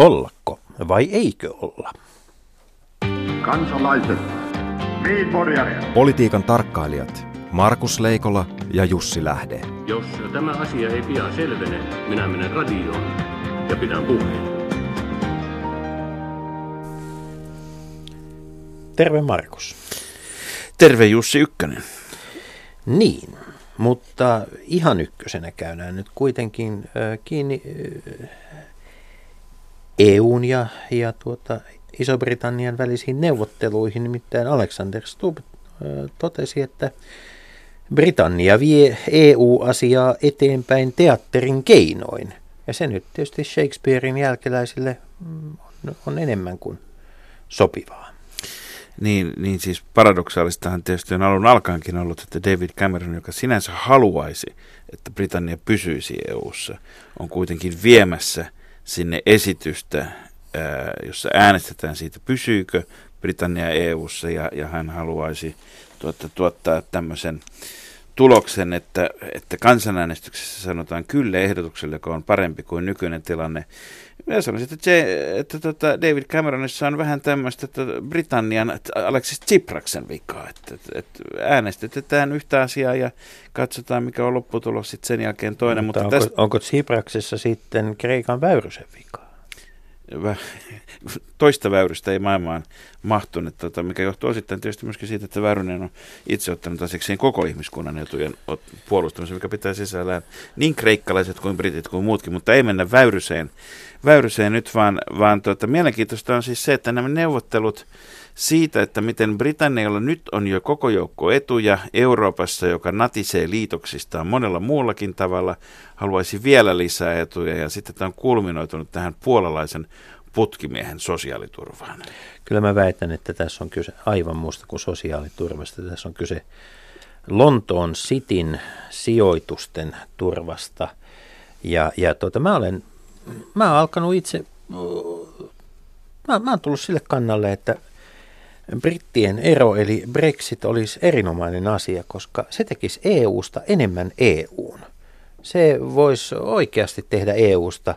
Ollako vai eikö olla? Kansalaiset, Politiikan tarkkailijat Markus Leikola ja Jussi Lähde. Jos tämä asia ei pian selvene, minä menen radioon ja pidän puheen. Terve Markus. Terve Jussi Ykkönen. Niin, mutta ihan ykkösenä käydään nyt kuitenkin kiinni EUn ja, ja tuota, Iso-Britannian välisiin neuvotteluihin. Nimittäin Alexander Stubb totesi, että Britannia vie EU-asiaa eteenpäin teatterin keinoin. Ja se nyt tietysti Shakespearein jälkeläisille mm, on, on enemmän kuin sopivaa. Niin, niin siis paradoksaalistahan tietysti on alun alkaenkin ollut, että David Cameron, joka sinänsä haluaisi, että Britannia pysyisi EU:ssa, on kuitenkin viemässä sinne esitystä, ää, jossa äänestetään siitä, pysyykö Britannia EU:ssa, ja, ja hän haluaisi tuottaa, tuottaa tämmöisen tuloksen, että, että kansanäänestyksessä sanotaan kyllä ehdotukselle, joka on parempi kuin nykyinen tilanne. Minä sanoisin, että, se, että tota David Cameronissa on vähän tämmöistä että Britannian Alexis Tsipraksen vikaa, että, että, että äänestetään yhtä asiaa ja katsotaan, mikä on lopputulos sitten sen jälkeen toinen. Mutta, mutta onko, tästä... onko Tsipraksessa sitten Kreikan väyrysen vikaa? Toista väyrystä ei maailmaan mahtunut, tota, mikä johtuu osittain tietysti myöskin siitä, että Väyrynen on itse ottanut asiakseen koko ihmiskunnan etujen puolustamisen, mikä pitää sisällään. Niin kreikkalaiset kuin britit kuin muutkin, mutta ei mennä Väyryseen, väyryseen nyt, vaan, vaan tota, mielenkiintoista on siis se, että nämä neuvottelut siitä, että miten Britannialla nyt on jo koko joukko etuja Euroopassa, joka natisee liitoksistaan monella muullakin tavalla, haluaisi vielä lisää etuja ja sitten tämä on kulminoitunut tähän puolalaisen putkimiehen sosiaaliturvaan. Kyllä mä väitän, että tässä on kyse aivan muusta kuin sosiaaliturvasta. Tässä on kyse Lontoon Cityn sijoitusten turvasta. Ja, ja tuota, mä olen mä olen alkanut itse, mä, mä olen tullut sille kannalle, että brittien ero eli Brexit olisi erinomainen asia, koska se tekisi EUsta enemmän EUn. Se voisi oikeasti tehdä EUsta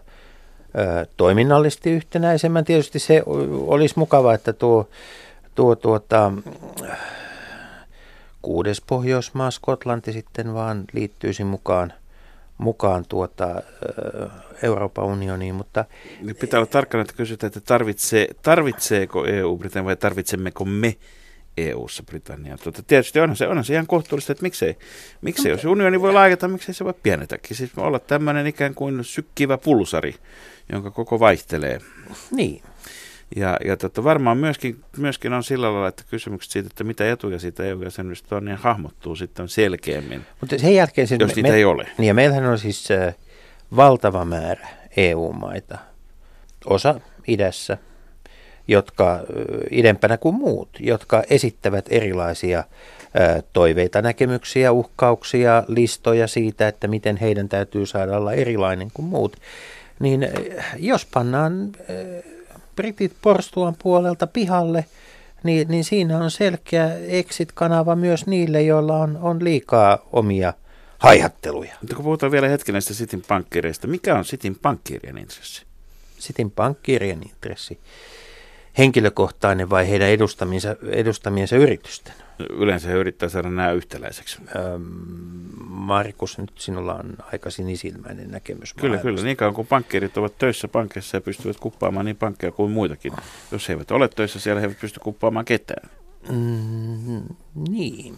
toiminnallisesti yhtenäisemmän. Tietysti se olisi mukava, että tuo, tuo tuota, kuudes Pohjoismaa, Skotlanti sitten vaan liittyisi mukaan – mukaan tuota, Euroopan unioniin, mutta... Nyt pitää olla tarkkana, että kysytään, että tarvitsee, tarvitseeko EU Britannia vai tarvitsemmeko me EU-ssa Britanniaa. Tuota, tietysti onhan se, onhan se ihan kohtuullista, että miksei, miksei no, jos unioni voi laajata, miksei se voi pienetäkin. Siis olla tämmöinen ikään kuin sykkivä pulsari, jonka koko vaihtelee. Niin. Ja, ja tota, varmaan myöskin, myöskin on sillä lailla, että kysymykset siitä, että mitä etuja siitä EU-jäsenyydestä on, niin hahmottuu sitten selkeämmin, Mutta sen jälkeen siis jos me, niitä me, ei ole. Niin ja meillähän on siis äh, valtava määrä EU-maita, osa idässä, jotka äh, idempänä kuin muut, jotka esittävät erilaisia äh, toiveita, näkemyksiä, uhkauksia, listoja siitä, että miten heidän täytyy saada olla erilainen kuin muut. Niin äh, jos pannaan britit porstuan puolelta pihalle, niin, niin siinä on selkeä exit-kanava myös niille, joilla on, on liikaa omia haihatteluja. Mutta kun puhutaan vielä hetken näistä Sitin pankkiireista, mikä on Sitin pankkiirien intressi? Sitin pankkiirien intressi? Henkilökohtainen vai heidän edustamiensa, edustamiensa yritysten? Yleensä he yrittää saada nämä yhtäläiseksi. Öm, Markus, nyt sinulla on aika sinisilmäinen näkemys. Kyllä, maailmasta. kyllä. Niin kauan kuin pankkiirit ovat töissä pankkeissa ja pystyvät kuppaamaan niin pankkeja kuin muitakin. Jos he eivät ole töissä siellä, he eivät pysty kuppaamaan ketään. Mm, niin.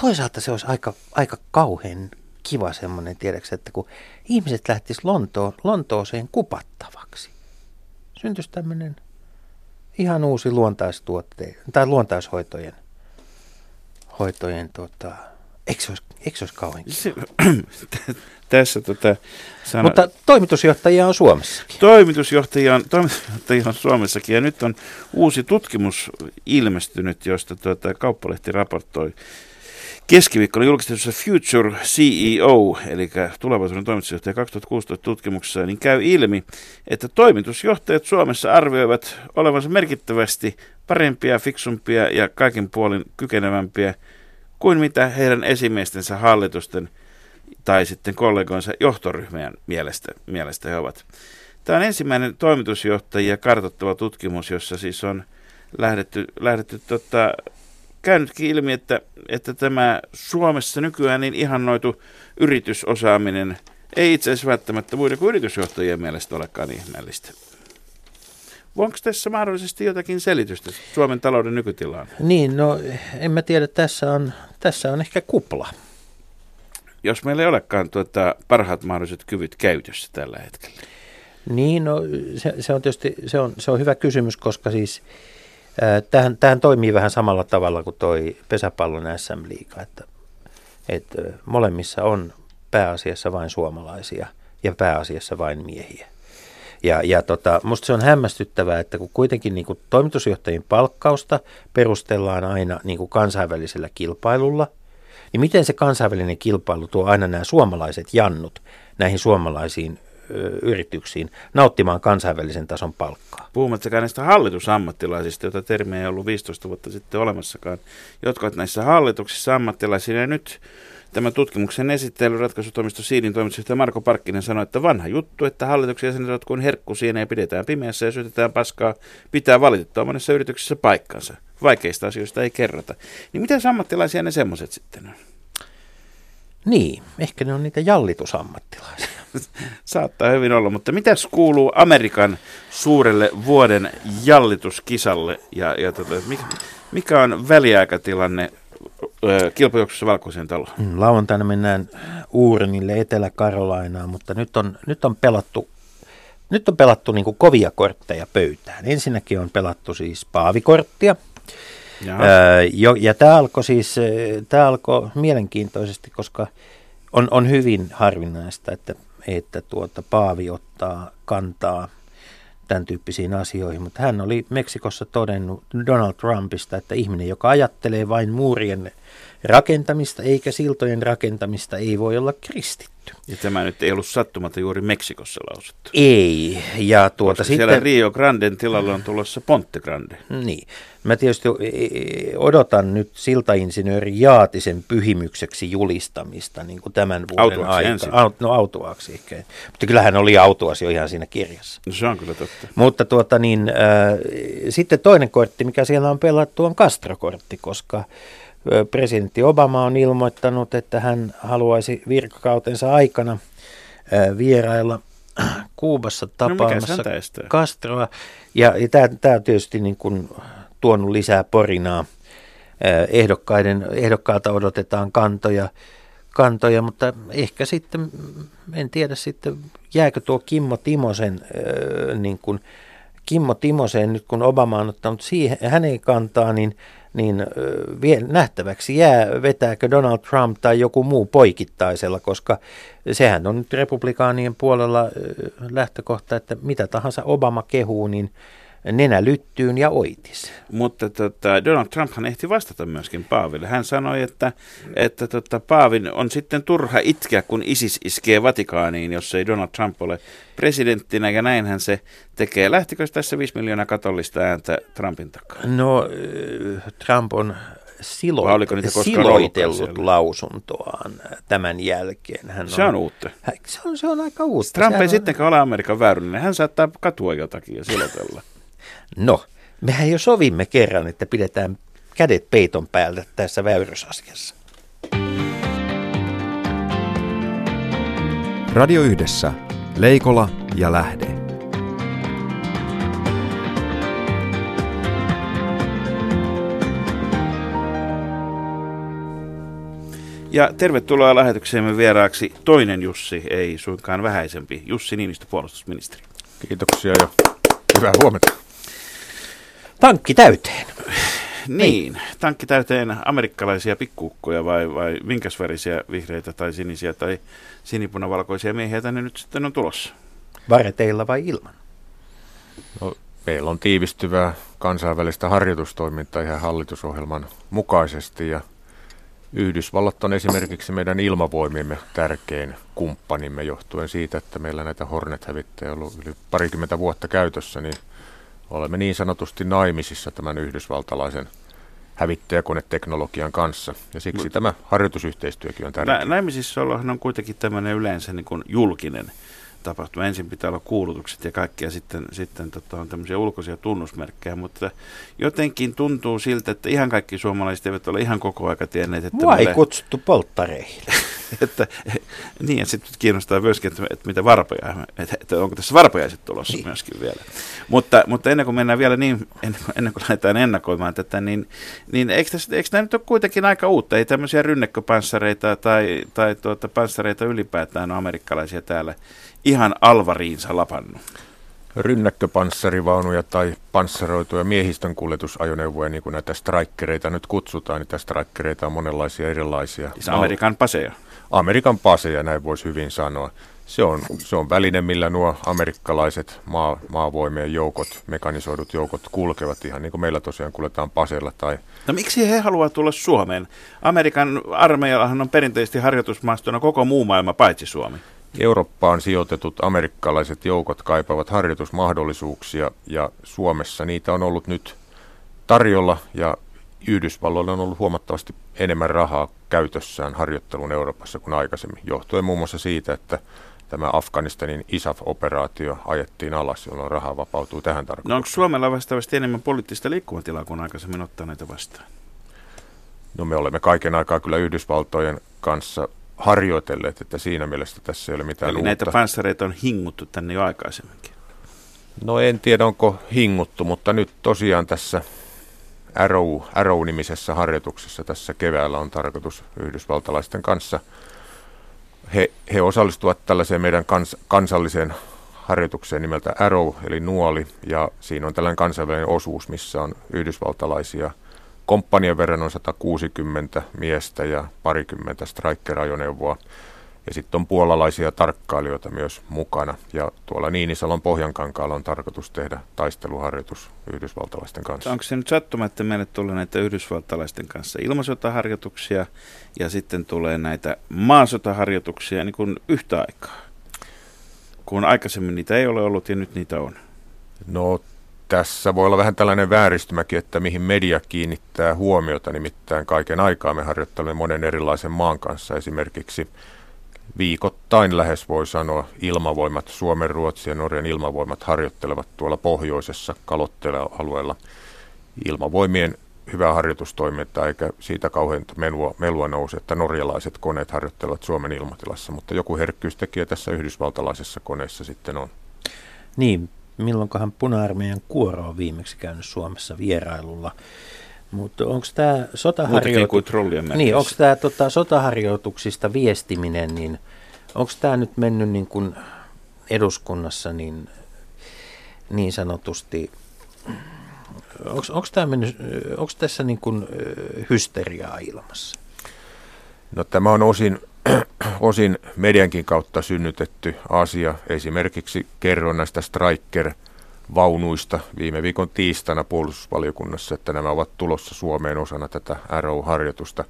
Toisaalta se olisi aika, aika kauhean kiva semmoinen, tiedäksä, että kun ihmiset lähtisivät Lontoon, Lontooseen kupattavaksi, syntyisi tämmöinen ihan uusi luontaistuotteen tai luontaishoitojen hoitojen, tota, eikö se olisi, eikö se olisi kauhean se, Tässä tota, sana... Mutta toimitusjohtajia on Suomessakin. Toimitusjohtajia on, toimitusjohtajia on Suomessakin ja nyt on uusi tutkimus ilmestynyt, josta tuota, Kauppalehti raportoi keskiviikkona julkistetussa Future CEO, eli tulevaisuuden toimitusjohtaja 2016 tutkimuksessa, niin käy ilmi, että toimitusjohtajat Suomessa arvioivat olevansa merkittävästi parempia, fiksumpia ja kaikin puolin kykenevämpiä kuin mitä heidän esimiestensä hallitusten tai sitten kollegoinsa johtoryhmien mielestä, mielestä he ovat. Tämä on ensimmäinen toimitusjohtajia kartoittava tutkimus, jossa siis on lähdetty, lähdetty tota, käynytkin ilmi, että, että tämä Suomessa nykyään niin ihannoitu yritysosaaminen ei itse asiassa välttämättä muiden kuin yritysjohtajien mielestä olekaan ihmeellistä. Onko tässä mahdollisesti jotakin selitystä Suomen talouden nykytilaan? Niin, no en mä tiedä, tässä on, tässä on ehkä kupla. Jos meillä ei olekaan tuota, parhaat mahdolliset kyvyt käytössä tällä hetkellä. Niin, no se, se on tietysti se on, se on hyvä kysymys, koska siis tähän, tähän toimii vähän samalla tavalla kuin toi pesäpallon SM-liiga, että, että molemmissa on pääasiassa vain suomalaisia ja pääasiassa vain miehiä. Ja, ja tota, musta se on hämmästyttävää, että kun kuitenkin niin kuin toimitusjohtajien palkkausta perustellaan aina niin kuin kansainvälisellä kilpailulla, niin miten se kansainvälinen kilpailu tuo aina nämä suomalaiset jannut näihin suomalaisiin yrityksiin nauttimaan kansainvälisen tason palkkaa. Puhumattakaan näistä hallitusammattilaisista, joita termiä ei ollut 15 vuotta sitten olemassakaan, jotka ovat näissä hallituksissa ammattilaisia. Ja nyt Tämän tutkimuksen esittely ratkaisutoimisto Siidin toimitusjohtaja Marko Parkkinen sanoi, että vanha juttu, että hallituksen jäsenet ovat kuin herkkusienejä pidetään pimeässä ja syötetään paskaa, pitää valitettavasti monessa yrityksessä paikkansa. Vaikeista asioista ei kerrota. Niin mitä ammattilaisia ne semmoiset sitten on? Niin, ehkä ne on niitä jallitusammattilaisia. Saattaa hyvin olla, mutta mitäs kuuluu Amerikan suurelle vuoden jallituskisalle ja, ja tota, mikä, mikä on väliaikatilanne kilpajuoksussa valkoiseen taloon. Mm, lauantaina mennään Uurenille Etelä-Karolainaan, mutta nyt on, nyt on pelattu, nyt on pelattu niin kovia kortteja pöytään. Ensinnäkin on pelattu siis paavikorttia. Öö, jo, ja tämä alkoi siis tämä alkoi mielenkiintoisesti, koska on, on hyvin harvinaista, että, että tuota, paavi ottaa kantaa tämän tyyppisiin asioihin, mutta hän oli Meksikossa todennut Donald Trumpista, että ihminen, joka ajattelee vain muurien rakentamista eikä siltojen rakentamista, ei voi olla kristitty. Ja tämä nyt ei ollut sattumatta juuri Meksikossa lausuttu. Ei. Ja tuota Koska sitten, siellä Rio Granden tilalla on tulossa Ponte Grande. Niin. Mä tietysti odotan nyt siltainsinööri Jaatisen pyhimykseksi julistamista niin kuin tämän vuoden aikana. no autuaksi ehkä. Mutta kyllähän oli autuasi jo ihan siinä kirjassa. No se on kyllä totta. Mutta tuota niin, äh, sitten toinen kortti, mikä siellä on pelattu, on Castro-kortti, koska presidentti Obama on ilmoittanut, että hän haluaisi virkakautensa aikana vierailla Kuubassa no, tapaamassa no Castroa. Ja, ja tämä on tietysti niin kuin tuonut lisää porinaa. Ehdokkaiden, ehdokkaalta odotetaan kantoja, kantoja, mutta ehkä sitten, en tiedä sitten, jääkö tuo Kimmo Timosen, niin kuin, Kimmo Timosen nyt kun Obama on ottanut siihen, hänen kantaa, niin, niin nähtäväksi jää, vetääkö Donald Trump tai joku muu poikittaisella, koska sehän on nyt republikaanien puolella lähtökohta, että mitä tahansa Obama kehuu, niin nenä lyttyyn ja oitis. Mutta tota, Donald Trumphan ehti vastata myöskin Paaville. Hän sanoi, että, että tota, Paavin on sitten turha itkeä, kun ISIS iskee Vatikaaniin, jos ei Donald Trump ole presidenttinä, ja näinhän se tekee. Lähtikö tässä 5 miljoonaa katollista ääntä Trumpin takaa? No, Trump on siloit- siloitellut lausuntoaan tämän jälkeen. Hän se on, on uutta. Se on, se on aika uutta. Trump ei on... sittenkään ole Amerikan väyrynen. Hän saattaa katua jotakin ja silotella. No, mehän jo sovimme kerran, että pidetään kädet peiton päältä tässä väyrysasiassa. Radio Yhdessä. Leikola ja Lähde. Ja tervetuloa lähetykseemme vieraaksi toinen Jussi, ei suinkaan vähäisempi, Jussi Niinistö, puolustusministeri. Kiitoksia ja hyvää huomenta. Tankki täyteen. Niin, tankki täyteen amerikkalaisia pikkuukkoja vai, vai minkäs värisiä vihreitä tai sinisiä tai sinipunavalkoisia miehiä tänne nyt sitten on tulossa? Vareteilla vai ilman? No, meillä on tiivistyvää kansainvälistä harjoitustoimintaa ihan hallitusohjelman mukaisesti ja Yhdysvallat on esimerkiksi meidän ilmavoimiemme tärkein kumppanimme johtuen siitä, että meillä näitä Hornet-hävittäjä on ollut yli parikymmentä vuotta käytössä, niin olemme niin sanotusti naimisissa tämän yhdysvaltalaisen hävittäjäkoneteknologian kanssa. Ja siksi Mut, tämä harjoitusyhteistyökin on tärkeää. Naimisissa ollaan on kuitenkin tämmöinen yleensä niin kuin julkinen tapahtuma. Ensin pitää olla kuulutukset ja kaikki ja sitten, sitten tota, on tämmöisiä ulkoisia tunnusmerkkejä, mutta jotenkin tuntuu siltä, että ihan kaikki suomalaiset eivät ole ihan koko aika tienneet, että Mua ei meille- kutsuttu polttareille. että, niin, ja sitten kiinnostaa myöskin, että, että mitä varpoja, että, että onko tässä varpojaiset tulossa Niin. myöskin vielä. Mutta, mutta ennen kuin mennään vielä niin, ennen, kuin- ennen kuin lähdetään ennakoimaan tätä, niin, niin eikö, tässä, eikö tämä nyt ole kuitenkin aika uutta? Ei tämmöisiä rynnäkköpanssareita tai, tai tuota, panssareita ylipäätään ole amerikkalaisia täällä ihan alvariinsa lapannut. rynnäkköpanssarivaunuja tai panssaroituja miehistön kuljetusajoneuvoja, niin kuin näitä strikereita nyt kutsutaan. Niitä strikereita on monenlaisia erilaisia. Siis Amerikan paseja. Amerikan paseja, näin voisi hyvin sanoa. Se on, se on väline, millä nuo amerikkalaiset maa, maavoimien joukot, mekanisoidut joukot kulkevat ihan niin kuin meillä tosiaan kuljetaan paseilla tai No miksi he haluavat tulla Suomeen? Amerikan armeijallahan on perinteisesti harjoitusmaastona koko muu maailma paitsi Suomi. Eurooppaan sijoitetut amerikkalaiset joukot kaipaavat harjoitusmahdollisuuksia ja Suomessa niitä on ollut nyt tarjolla ja Yhdysvalloilla on ollut huomattavasti enemmän rahaa käytössään harjoittelun Euroopassa kuin aikaisemmin, johtuen muun muassa siitä, että tämä Afganistanin ISAF-operaatio ajettiin alas, jolloin rahaa vapautuu tähän No tarkoitukseen. onko Suomella vastaavasti enemmän poliittista liikkumatilaa kuin aikaisemmin ottaa näitä vastaan? No me olemme kaiken aikaa kyllä Yhdysvaltojen kanssa harjoitelleet, että siinä mielessä tässä ei ole mitään Eli uutta. näitä panssareita on hinguttu tänne jo aikaisemminkin. No en tiedä, onko hinguttu, mutta nyt tosiaan tässä Arrow, Arrow-nimisessä harjoituksessa tässä keväällä on tarkoitus yhdysvaltalaisten kanssa. He, he osallistuvat tällaiseen meidän kans, kansalliseen harjoitukseen nimeltä Arrow, eli nuoli, ja siinä on tällainen kansainvälinen osuus, missä on yhdysvaltalaisia komppanian verran on 160 miestä ja parikymmentä striker-ajoneuvoa. Ja sitten on puolalaisia tarkkailijoita myös mukana. Ja tuolla Niinisalon Pohjankankaalla on tarkoitus tehdä taisteluharjoitus yhdysvaltalaisten kanssa. Onko se nyt sattuma, että meille tulee näitä yhdysvaltalaisten kanssa ilmasotaharjoituksia ja sitten tulee näitä maasotaharjoituksia niin kuin yhtä aikaa? Kun aikaisemmin niitä ei ole ollut ja nyt niitä on. No tässä voi olla vähän tällainen vääristymäkin, että mihin media kiinnittää huomiota, nimittäin kaiken aikaa me harjoittelemme monen erilaisen maan kanssa. Esimerkiksi viikoittain lähes voi sanoa ilmavoimat, Suomen, Ruotsin ja Norjan ilmavoimat harjoittelevat tuolla pohjoisessa kalottelealueella ilmavoimien hyvää harjoitustoimintaa, eikä siitä kauhean melua, melua nouse, että norjalaiset koneet harjoittelevat Suomen ilmatilassa, mutta joku herkkyystekijä tässä yhdysvaltalaisessa koneessa sitten on. Niin, milloinkohan puna-armeijan kuoro on viimeksi käynyt Suomessa vierailulla. Mutta onko tämä trollien Niin, onko tämä tota, sotaharjoituksista viestiminen, niin onko tämä nyt mennyt niin kuin eduskunnassa niin, niin sanotusti, onko tämä mennyt, onko tässä niin kuin hysteriaa ilmassa? No tämä on osin, osin mediankin kautta synnytetty asia. Esimerkiksi kerron näistä Striker-vaunuista viime viikon tiistaina puolustusvaliokunnassa, että nämä ovat tulossa Suomeen osana tätä Arrow-harjoitusta.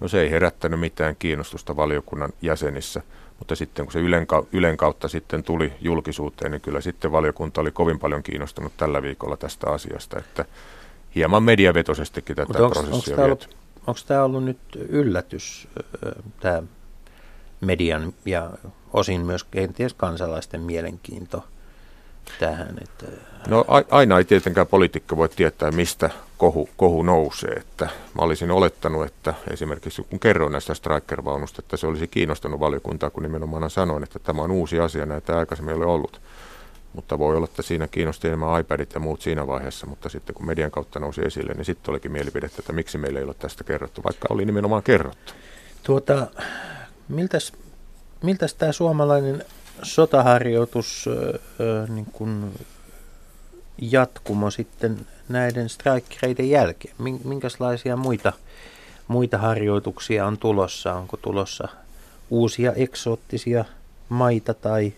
No se ei herättänyt mitään kiinnostusta valiokunnan jäsenissä, mutta sitten kun se Ylen, Ylen kautta sitten tuli julkisuuteen, niin kyllä sitten valiokunta oli kovin paljon kiinnostunut tällä viikolla tästä asiasta, että hieman mediavetoisestikin tätä onko prosessia tämä ollut, onks tää ollut nyt yllätys, tämä median ja osin myös kenties kansalaisten mielenkiinto tähän? Että, No a- aina ei tietenkään poliitikko voi tietää, mistä kohu, kohu nousee. Että mä olisin olettanut, että esimerkiksi kun kerroin näistä striker-vaunusta, että se olisi kiinnostanut valiokuntaa, kun nimenomaan sanoin, että tämä on uusi asia, näitä ei aikaisemmin ole ollut. Mutta voi olla, että siinä kiinnosti enemmän iPadit ja muut siinä vaiheessa, mutta sitten kun median kautta nousi esille, niin sitten olikin mielipidettä, että miksi meillä ei ole tästä kerrottu, vaikka oli nimenomaan kerrottu. tuota, miltäs, miltäs tämä suomalainen sotaharjoitus niin kun jatkumo sitten näiden strikereiden jälkeen? Min- Minkälaisia muita, muita harjoituksia on tulossa? Onko tulossa uusia eksoottisia maita tai,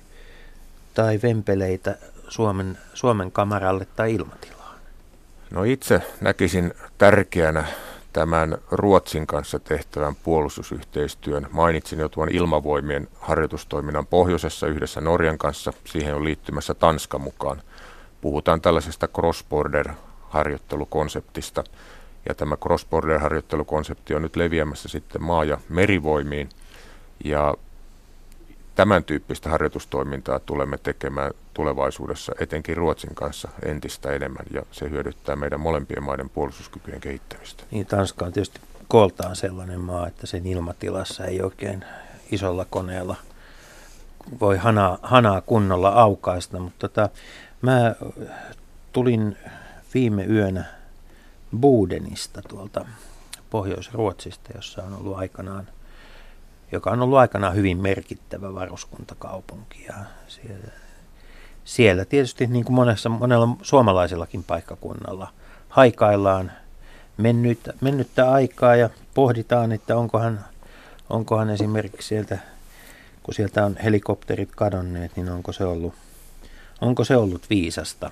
tai vempeleitä Suomen, Suomen kamaralle tai ilmatilaan? No itse näkisin tärkeänä tämän Ruotsin kanssa tehtävän puolustusyhteistyön. Mainitsin jo tuon ilmavoimien harjoitustoiminnan pohjoisessa yhdessä Norjan kanssa. Siihen on liittymässä Tanska mukaan. Puhutaan tällaisesta cross-border-harjoittelukonseptista. Ja tämä cross-border-harjoittelukonsepti on nyt leviämässä sitten maa- ja merivoimiin. Ja tämän tyyppistä harjoitustoimintaa tulemme tekemään tulevaisuudessa etenkin Ruotsin kanssa entistä enemmän ja se hyödyttää meidän molempien maiden puolustuskykyjen kehittämistä. Niin, Tanska on tietysti kooltaan sellainen maa, että sen ilmatilassa ei oikein isolla koneella voi hanaa, hanaa kunnolla aukaista, mutta tota, mä tulin viime yönä Budenista tuolta Pohjois-Ruotsista, jossa on ollut aikanaan joka on ollut aikanaan hyvin merkittävä varuskuntakaupunki. Ja siellä, siellä tietysti niin kuin monessa, monella suomalaisellakin paikkakunnalla haikaillaan mennyttä, mennyttä aikaa ja pohditaan, että onkohan, onkohan esimerkiksi sieltä, kun sieltä on helikopterit kadonneet, niin onko se ollut, onko se ollut viisasta.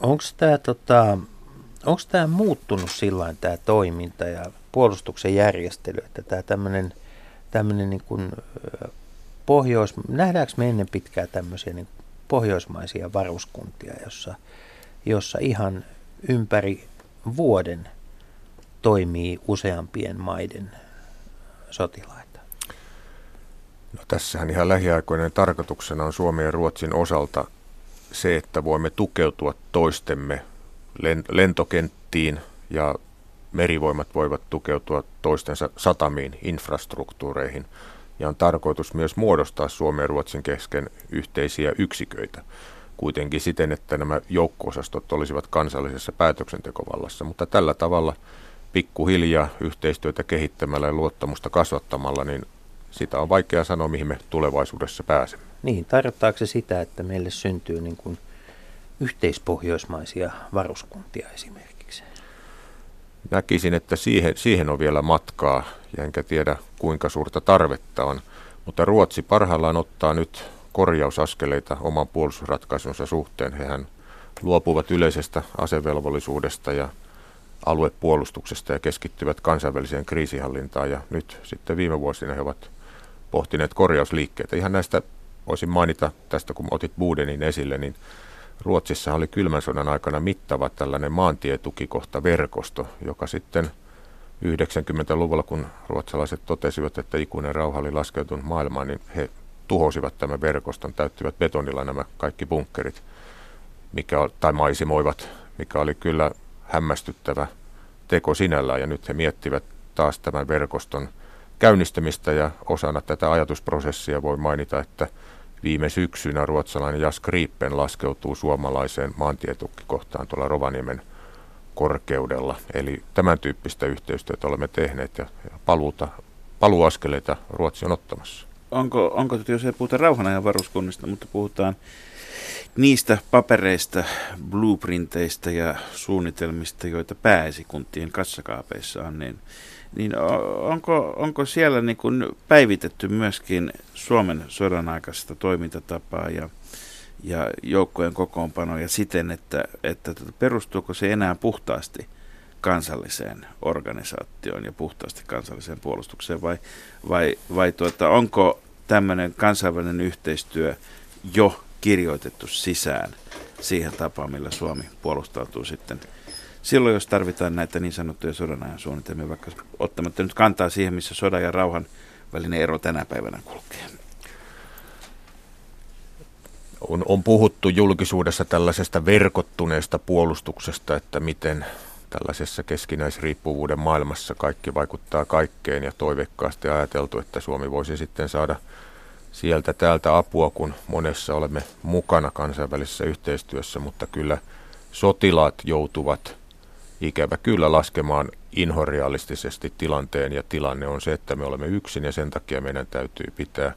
onko tämä tota, onko tämä muuttunut sillä tämä toiminta ja puolustuksen järjestely, että tämä tämmöinen, tämmöinen niin kuin, pohjois, nähdäänkö me ennen pitkää tämmöisiä niin pohjoismaisia varuskuntia, jossa, jossa ihan ympäri vuoden toimii useampien maiden sotilaita? No, tässähän ihan lähiaikoinen tarkoituksena on Suomen ja Ruotsin osalta se, että voimme tukeutua toistemme lentokenttiin ja merivoimat voivat tukeutua toistensa satamiin, infrastruktuureihin. Ja on tarkoitus myös muodostaa Suomen ja Ruotsin kesken yhteisiä yksiköitä, kuitenkin siten, että nämä joukko-osastot olisivat kansallisessa päätöksentekovallassa. Mutta tällä tavalla pikkuhiljaa yhteistyötä kehittämällä ja luottamusta kasvattamalla, niin sitä on vaikea sanoa, mihin me tulevaisuudessa pääsemme. Niin, tarkoittaako se sitä, että meille syntyy niin kuin yhteispohjoismaisia varuskuntia esimerkiksi? Näkisin, että siihen, siihen on vielä matkaa, ja enkä tiedä kuinka suurta tarvetta on. Mutta Ruotsi parhaillaan ottaa nyt korjausaskeleita oman puolustusratkaisunsa suhteen. Hehän luopuvat yleisestä asevelvollisuudesta ja aluepuolustuksesta ja keskittyvät kansainväliseen kriisihallintaan. Ja nyt sitten viime vuosina he ovat pohtineet korjausliikkeitä. Ihan näistä voisin mainita tästä, kun otit Budenin esille, niin Ruotsissa oli kylmän sodan aikana mittava tällainen maantietukikohtaverkosto, joka sitten 90-luvulla, kun ruotsalaiset totesivat, että ikuinen rauha oli laskeutunut maailmaan, niin he tuhosivat tämän verkoston, täyttivät betonilla nämä kaikki bunkkerit, mikä, tai maisimoivat, mikä oli kyllä hämmästyttävä teko sinällään. Ja nyt he miettivät taas tämän verkoston käynnistämistä ja osana tätä ajatusprosessia voi mainita, että – Viime syksynä ruotsalainen Jas Gripen laskeutuu suomalaiseen maantietukkikohtaan tuolla Rovaniemen korkeudella. Eli tämän tyyppistä yhteistyötä olemme tehneet ja paluuta, paluaskeleita Ruotsi on ottamassa. Onko, onko jos ei puhuta rauhanajan varuskunnista, mutta puhutaan niistä papereista, blueprinteistä ja suunnitelmista, joita pääesikuntien kassakaapeissa on, niin niin onko, onko siellä niin kuin päivitetty myöskin Suomen sodan aikaista toimintatapaa ja, ja joukkojen kokoonpanoja siten, että, että tuota, perustuuko se enää puhtaasti kansalliseen organisaatioon ja puhtaasti kansalliseen puolustukseen vai, vai, vai tuota, onko tämmöinen kansainvälinen yhteistyö jo kirjoitettu sisään siihen tapaan, millä Suomi puolustautuu sitten silloin, jos tarvitaan näitä niin sanottuja sodanajan suunnitelmia, vaikka ottamatta nyt kantaa siihen, missä sodan ja rauhan välinen ero tänä päivänä kulkee. On, on puhuttu julkisuudessa tällaisesta verkottuneesta puolustuksesta, että miten tällaisessa keskinäisriippuvuuden maailmassa kaikki vaikuttaa kaikkeen ja toivekkaasti ajateltu, että Suomi voisi sitten saada sieltä täältä apua, kun monessa olemme mukana kansainvälisessä yhteistyössä, mutta kyllä sotilaat joutuvat ikävä kyllä laskemaan inhorealistisesti tilanteen. Ja tilanne on se, että me olemme yksin ja sen takia meidän täytyy pitää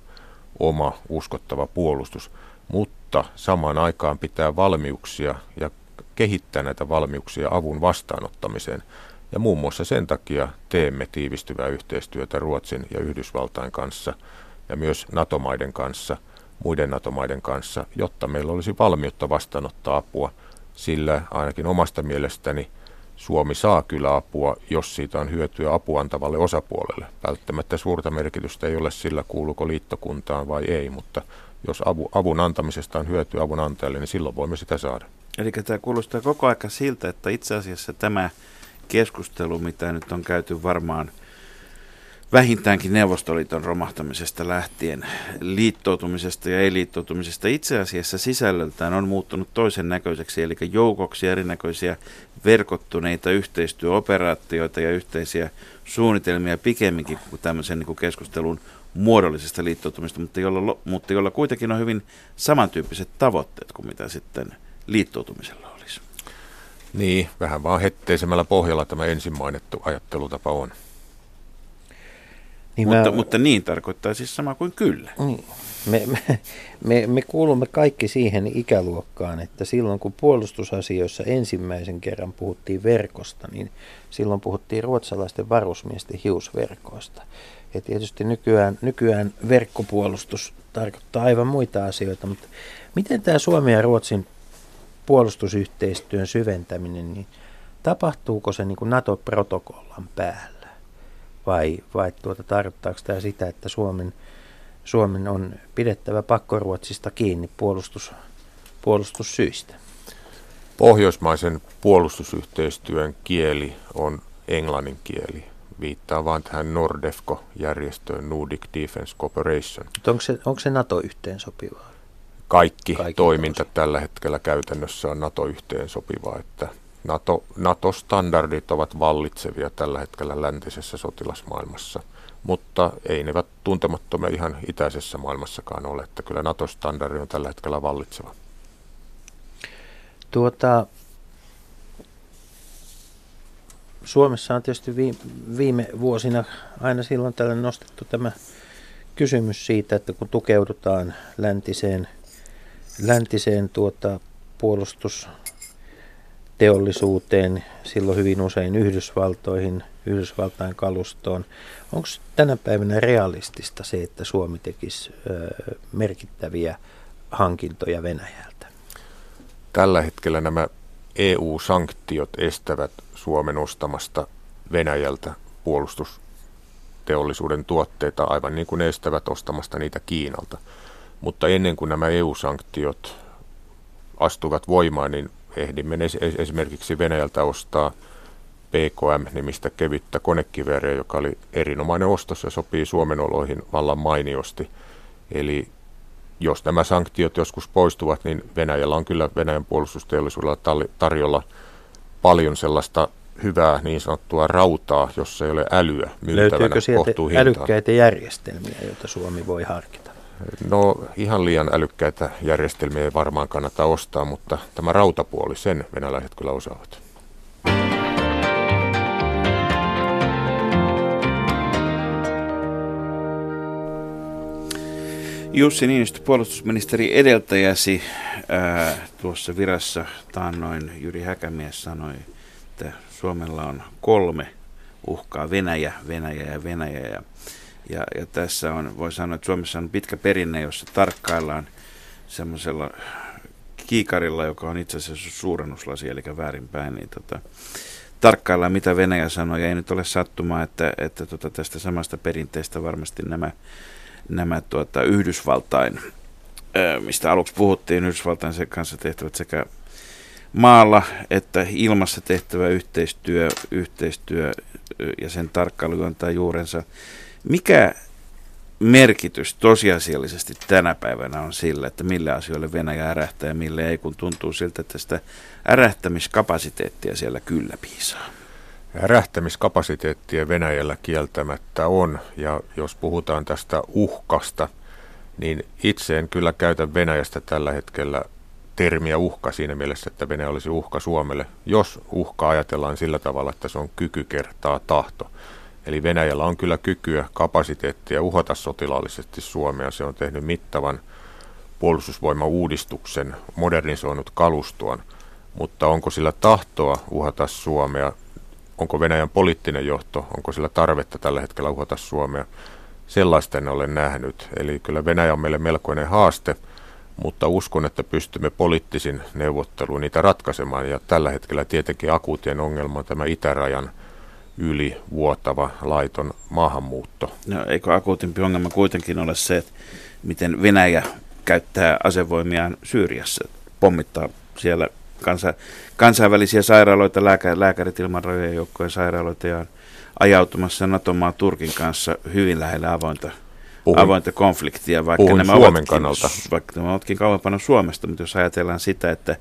oma uskottava puolustus, mutta samaan aikaan pitää valmiuksia ja kehittää näitä valmiuksia avun vastaanottamiseen. Ja muun muassa sen takia teemme tiivistyvää yhteistyötä Ruotsin ja Yhdysvaltain kanssa ja myös NATO-maiden kanssa, muiden NATO-maiden kanssa, jotta meillä olisi valmiutta vastaanottaa apua, sillä ainakin omasta mielestäni – Suomi saa kyllä apua, jos siitä on hyötyä apuantavalle osapuolelle. Välttämättä suurta merkitystä ei ole sillä, kuuluuko liittokuntaan vai ei, mutta jos avu, avun antamisesta on hyötyä avun antajalle, niin silloin voimme sitä saada. Eli tämä kuulostaa koko aika siltä, että itse asiassa tämä keskustelu, mitä nyt on käyty varmaan vähintäänkin Neuvostoliiton romahtamisesta lähtien liittoutumisesta ja ei-liittoutumisesta itse asiassa sisällöltään on muuttunut toisen näköiseksi, eli joukoksi erinäköisiä verkottuneita yhteistyöoperaatioita ja yhteisiä suunnitelmia pikemminkin kuin tämmöisen niin kuin keskustelun muodollisesta liittoutumista, mutta jolla, mutta jolla kuitenkin on hyvin samantyyppiset tavoitteet kuin mitä sitten liittoutumisella olisi. Niin, vähän vaan hetteisemmällä pohjalla tämä ensin mainittu ajattelutapa on. Niin mutta, mä... mutta niin tarkoittaa siis sama kuin kyllä. Niin. Me, me, me, me kuulumme kaikki siihen ikäluokkaan, että silloin kun puolustusasioissa ensimmäisen kerran puhuttiin verkosta, niin silloin puhuttiin ruotsalaisten varusmiesten hiusverkoista. Ja tietysti nykyään, nykyään verkkopuolustus tarkoittaa aivan muita asioita, mutta miten tämä Suomen ja Ruotsin puolustusyhteistyön syventäminen, niin tapahtuuko se niin kuin NATO-protokollan päällä? Vai, vai tuota, tarkoittaako tämä sitä, että Suomen, Suomen on pidettävä pakkoruotsista kiinni puolustus, puolustussyistä? Pohjoismaisen puolustusyhteistyön kieli on englannin kieli viittaa vain tähän Nordefco-järjestöön, Nordic Defense Cooperation. Mutta onko se, onko se NATO-yhteensopivaa? Kaikki Kaikki toiminta tosi. tällä hetkellä käytännössä on NATO-yhteensopivaa, että NATO, NATO-standardit ovat vallitsevia tällä hetkellä läntisessä sotilasmaailmassa, mutta ei ne tuntemattomia ihan itäisessä maailmassakaan ole, että kyllä NATO-standardi on tällä hetkellä vallitseva. Tuota, Suomessa on tietysti viime vuosina aina silloin tällä nostettu tämä kysymys siitä, että kun tukeudutaan läntiseen, läntiseen tuota puolustusteollisuuteen, silloin hyvin usein Yhdysvaltoihin, Yhdysvaltain kalustoon. Onko tänä päivänä realistista se, että Suomi tekisi merkittäviä hankintoja Venäjältä? Tällä hetkellä nämä EU-sanktiot estävät Suomen ostamasta Venäjältä puolustusteollisuuden tuotteita, aivan niin kuin estävät ostamasta niitä Kiinalta. Mutta ennen kuin nämä EU-sanktiot astuvat voimaan, niin ehdimme esimerkiksi Venäjältä ostaa PKM-nimistä kevyttä konekiveriä, joka oli erinomainen ostos ja sopii Suomen oloihin vallan mainiosti. Eli jos nämä sanktiot joskus poistuvat, niin Venäjällä on kyllä Venäjän puolustusteollisuudella tarjolla paljon sellaista hyvää niin sanottua rautaa, jossa ei ole älyä myytävänä Löytyykö sieltä älykkäitä järjestelmiä, joita Suomi voi harkita? No ihan liian älykkäitä järjestelmiä ei varmaan kannata ostaa, mutta tämä rautapuoli, sen venäläiset kyllä osaavat. Jussi Niinistö, puolustusministeri edeltäjäsi ää, tuossa virassa taannoin Jyri Häkämies sanoi, että Suomella on kolme uhkaa, Venäjä, Venäjä ja Venäjä. Ja, ja, ja tässä on, voi sanoa, että Suomessa on pitkä perinne, jossa tarkkaillaan semmoisella kiikarilla, joka on itse asiassa suurennuslasi, eli väärinpäin, niin tota, tarkkaillaan, mitä Venäjä sanoo, ja ei nyt ole sattumaa, että, että tota, tästä samasta perinteestä varmasti nämä nämä tuota, Yhdysvaltain, mistä aluksi puhuttiin, Yhdysvaltain kanssa tehtävät sekä maalla että ilmassa tehtävä yhteistyö, yhteistyö ja sen tarkkailu antaa juurensa. Mikä merkitys tosiasiallisesti tänä päivänä on sillä, että millä asioille Venäjä ärähtää ja mille ei, kun tuntuu siltä, että sitä ärähtämiskapasiteettia siellä kyllä piisaa? Rähtämiskapasiteettia Venäjällä kieltämättä on, ja jos puhutaan tästä uhkasta, niin itse en kyllä käytä Venäjästä tällä hetkellä termiä uhka siinä mielessä, että Venäjä olisi uhka Suomelle, jos uhka ajatellaan sillä tavalla, että se on kyky kertaa tahto. Eli Venäjällä on kyllä kykyä, kapasiteettia uhata sotilaallisesti Suomea. Se on tehnyt mittavan puolustusvoimauudistuksen, modernisoinut kalustoon, mutta onko sillä tahtoa uhata Suomea? onko Venäjän poliittinen johto, onko sillä tarvetta tällä hetkellä uhata Suomea. Sellaista en ole nähnyt. Eli kyllä Venäjä on meille melkoinen haaste, mutta uskon, että pystymme poliittisin neuvotteluun niitä ratkaisemaan. Ja tällä hetkellä tietenkin akuutien ongelma on tämä itärajan yli vuotava laiton maahanmuutto. No, eikö akuutimpi ongelma kuitenkin ole se, että miten Venäjä käyttää asevoimiaan Syyriassa, pommittaa siellä kansa, kansainvälisiä sairaaloita, lääkä, lääkärit ilman rajojen joukkojen sairaaloita ja ajautumassa NATO-maa Turkin kanssa hyvin lähellä avointa, Puhun- avointa konfliktia, vaikka nämä, Suomen ovatkin, kannalta. vaikka nämä ovatkin kauempana Suomesta, mutta jos ajatellaan sitä, että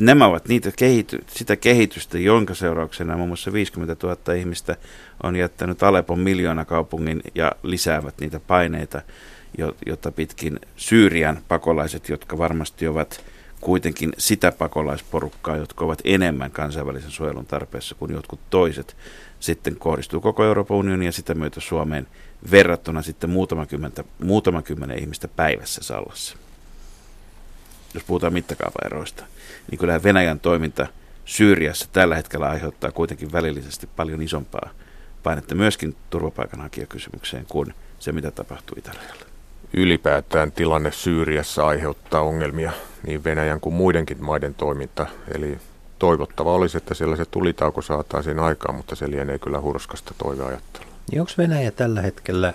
nämä ovat niitä kehity, sitä kehitystä, jonka seurauksena muun muassa 50 000 ihmistä on jättänyt Alepon miljoona kaupungin ja lisäävät niitä paineita, jo- jota pitkin Syyrian pakolaiset, jotka varmasti ovat kuitenkin sitä pakolaisporukkaa, jotka ovat enemmän kansainvälisen suojelun tarpeessa kuin jotkut toiset, sitten kohdistuu koko Euroopan unioniin ja sitä myötä Suomeen verrattuna sitten muutama kymmenen ihmistä päivässä Sallassa. Jos puhutaan mittakaavaeroista, niin kyllähän Venäjän toiminta Syyriassa tällä hetkellä aiheuttaa kuitenkin välillisesti paljon isompaa painetta myöskin turvapaikanhakijakysymykseen kuin se, mitä tapahtuu Italialla. ylipäätään tilanne Syyriassa aiheuttaa ongelmia niin Venäjän kuin muidenkin maiden toiminta. Eli toivottava olisi, että siellä se tulitauko saataisiin aikaan, mutta se lienee kyllä hurskasta toiveajattelua. Niin onko Venäjä tällä hetkellä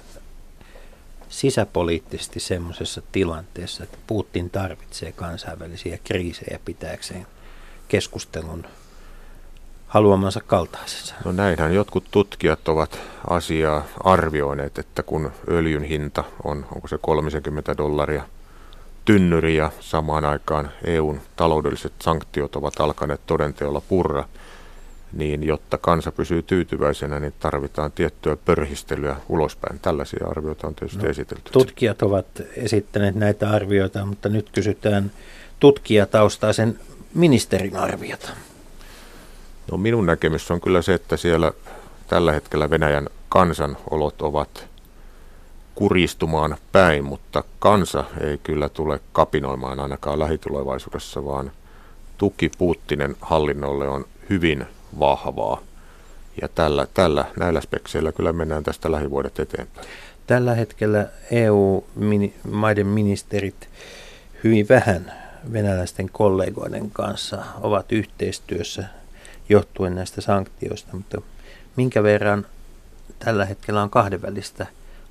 sisäpoliittisesti semmoisessa tilanteessa, että Putin tarvitsee kansainvälisiä kriisejä pitääkseen keskustelun haluamansa kaltaisensa? No näinhän jotkut tutkijat ovat asiaa arvioineet, että kun öljyn hinta on, onko se 30 dollaria tynnyri ja samaan aikaan EUn taloudelliset sanktiot ovat alkaneet todenteolla purra, niin jotta kansa pysyy tyytyväisenä, niin tarvitaan tiettyä pörhistelyä ulospäin. Tällaisia arvioita on tietysti No, esitelty. Tutkijat ovat esittäneet näitä arvioita, mutta nyt kysytään tutkijataustaisen ministerin arviota. No minun näkemys on kyllä se, että siellä tällä hetkellä Venäjän kansanolot ovat kuristumaan päin, mutta kansa ei kyllä tule kapinoimaan ainakaan lähitulevaisuudessa, vaan tuki Putinin hallinnolle on hyvin vahvaa. Ja tällä, tällä, näillä spekseillä kyllä mennään tästä lähivuodet eteenpäin. Tällä hetkellä EU-maiden ministerit hyvin vähän venäläisten kollegoiden kanssa ovat yhteistyössä johtuen näistä sanktioista, mutta minkä verran tällä hetkellä on kahdenvälistä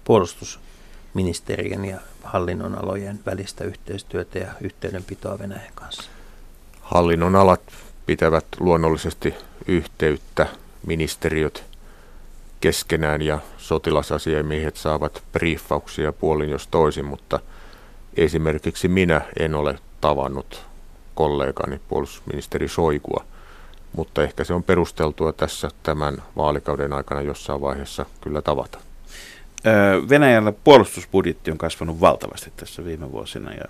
puolustusministerien ja hallinnonalojen välistä yhteistyötä ja yhteydenpitoa Venäjän kanssa? Hallinnon alat pitävät luonnollisesti yhteyttä ministeriöt keskenään ja sotilasasiamiehet saavat briefauksia puolin jos toisin, mutta esimerkiksi minä en ole tavannut kollegani puolustusministeri Soikua, mutta ehkä se on perusteltua tässä tämän vaalikauden aikana jossain vaiheessa kyllä tavata. Venäjällä puolustusbudjetti on kasvanut valtavasti tässä viime vuosina ja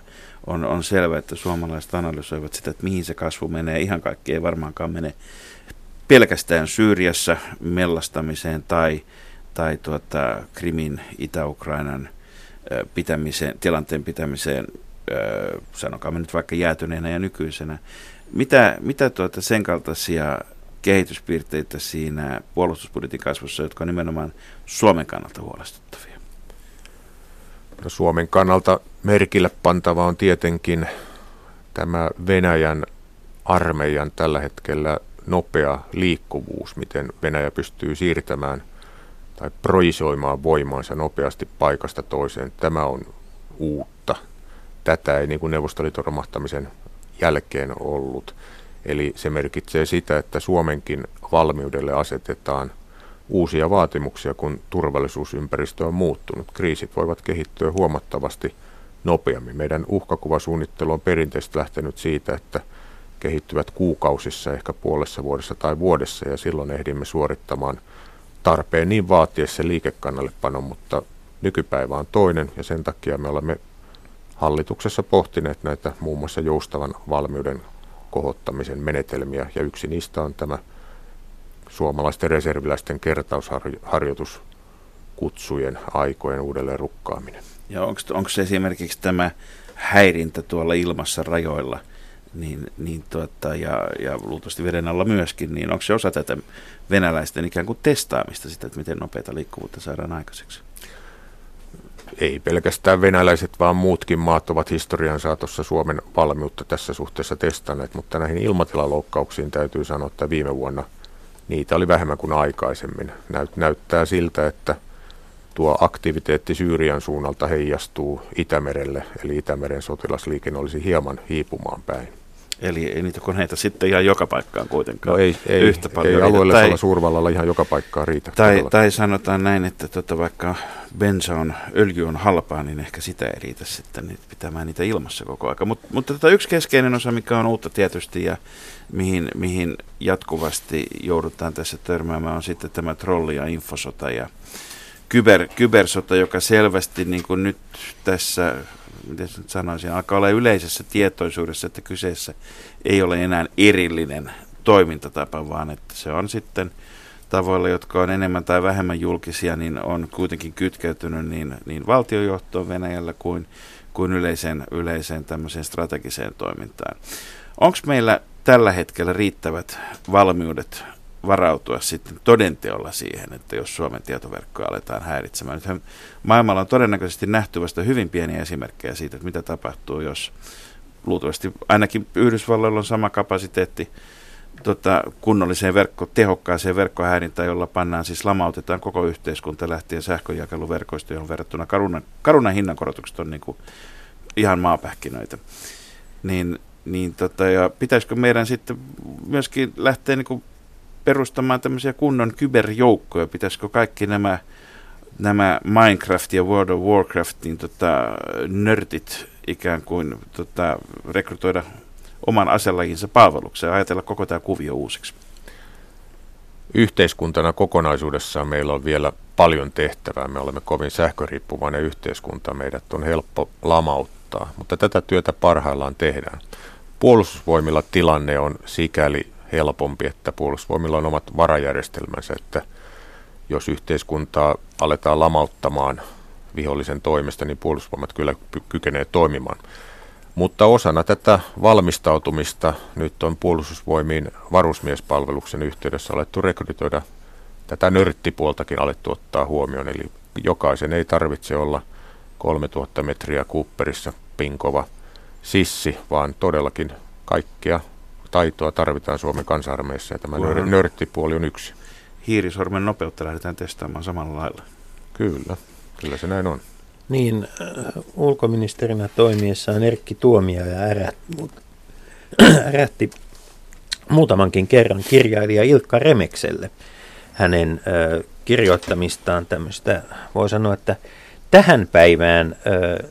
on, on selvää, että suomalaiset analysoivat sitä, että mihin se kasvu menee. Ihan kaikki ei varmaankaan mene pelkästään Syyriassa mellastamiseen tai, tai tuota, Krimin, Itä-Ukrainan pitämiseen, tilanteen pitämiseen, ö, sanokaamme nyt vaikka jäätyneenä ja nykyisenä. Mitä, mitä tuota sen kaltaisia kehityspiirteitä siinä puolustusbudjetin kasvussa, jotka on nimenomaan Suomen kannalta huolestuttavia? No Suomen kannalta merkille pantava on tietenkin tämä Venäjän armeijan tällä hetkellä nopea liikkuvuus, miten Venäjä pystyy siirtämään tai projisoimaan voimaansa nopeasti paikasta toiseen. Tämä on uutta. Tätä ei niin kuin Neuvostoliiton romahtamisen jälkeen ollut. Eli se merkitsee sitä, että Suomenkin valmiudelle asetetaan uusia vaatimuksia, kun turvallisuusympäristö on muuttunut. Kriisit voivat kehittyä huomattavasti nopeammin. Meidän uhkakuvasuunnittelu on perinteisesti lähtenyt siitä, että kehittyvät kuukausissa, ehkä puolessa vuodessa tai vuodessa, ja silloin ehdimme suorittamaan tarpeen niin vaatiessa liikekannallepanon, mutta nykypäivä on toinen, ja sen takia me olemme hallituksessa pohtineet näitä muun muassa joustavan valmiuden kohottamisen menetelmiä, ja yksi niistä on tämä suomalaisten reserviläisten kertausharjoituskutsujen aikojen uudelleen rukkaaminen. Ja onko esimerkiksi tämä häirintä tuolla ilmassa rajoilla niin, niin tuota, ja, ja luultavasti veden alla myöskin, niin onko se osa tätä venäläisten ikään kuin testaamista sitä, että miten nopeata liikkuvuutta saadaan aikaiseksi? Ei pelkästään venäläiset, vaan muutkin maat ovat historian saatossa Suomen valmiutta tässä suhteessa testanneet, mutta näihin ilmatilaloukkauksiin täytyy sanoa, että viime vuonna niitä oli vähemmän kuin aikaisemmin. Näyt, näyttää siltä, että tuo aktiviteetti Syyrian suunnalta heijastuu Itämerelle, eli Itämeren sotilasliikenne olisi hieman hiipumaan päin. Eli ei niitä koneita sitten ihan joka paikkaan kuitenkaan No ei, ei, yhtä paljon ei alueellisella Tai- suurvallalla ihan joka paikkaan riitä. Tai, tai sanotaan näin, että tota, vaikka bensa on, öljy on halpaa, niin ehkä sitä ei riitä sitten niitä, pitämään niitä ilmassa koko aika. Mut, mutta tota, yksi keskeinen osa, mikä on uutta tietysti ja mihin, mihin jatkuvasti joudutaan tässä törmäämään, on sitten tämä trolli- ja infosota ja kyber, kybersota, joka selvästi niin kuin nyt tässä, miten nyt sanoisin, alkaa olla yleisessä tietoisuudessa, että kyseessä ei ole enää erillinen toimintatapa, vaan että se on sitten tavoilla, jotka on enemmän tai vähemmän julkisia, niin on kuitenkin kytkeytynyt niin, niin valtiojohtoon Venäjällä kuin, kuin yleiseen, yleiseen tämmöiseen strategiseen toimintaan. Onko meillä tällä hetkellä riittävät valmiudet varautua sitten todenteolla siihen, että jos Suomen tietoverkkoa aletaan häiritsemään. Nythän maailmalla on todennäköisesti nähty vasta hyvin pieniä esimerkkejä siitä, että mitä tapahtuu, jos luultavasti ainakin Yhdysvalloilla on sama kapasiteetti tota, kunnolliseen verkko, tehokkaaseen verkkohäirintään, jolla pannaan siis lamautetaan koko yhteiskunta lähtien sähköjakeluverkoista, johon verrattuna karunan, karunan hinnankorotukset on niin kuin ihan maapähkinöitä. Niin, niin tota, ja pitäisikö meidän sitten myöskin lähteä niin kuin perustamaan tämmöisiä kunnon kyberjoukkoja? Pitäisikö kaikki nämä, nämä Minecraft ja World of Warcraftin tota, nörtit ikään kuin tota, rekrytoida oman aselajinsa palvelukseen ja ajatella koko tämä kuvio uusiksi? Yhteiskuntana kokonaisuudessaan meillä on vielä paljon tehtävää. Me olemme kovin sähköriippuvainen yhteiskunta. Meidät on helppo lamauttaa, mutta tätä työtä parhaillaan tehdään. Puolustusvoimilla tilanne on sikäli helpompi, että puolustusvoimilla on omat varajärjestelmänsä, että jos yhteiskuntaa aletaan lamauttamaan vihollisen toimesta, niin puolustusvoimat kyllä kykenee toimimaan. Mutta osana tätä valmistautumista nyt on puolustusvoimiin varusmiespalveluksen yhteydessä alettu rekrytoida tätä nörttipuoltakin alettu ottaa huomioon. Eli jokaisen ei tarvitse olla 3000 metriä Cooperissa pinkova sissi, vaan todellakin kaikkea taitoa tarvitaan Suomen kansa-armeijassa ja tämä nör- nörttipuoli on yksi. Hiirisormen nopeutta lähdetään testaamaan samalla lailla. Kyllä, kyllä se näin on. Niin, äh, ulkoministerinä toimiessaan Erkki Tuomioja ärät, ärätti muutamankin kerran kirjailija Ilkka Remekselle hänen äh, kirjoittamistaan tämmöistä, voi sanoa, että tähän päivään äh,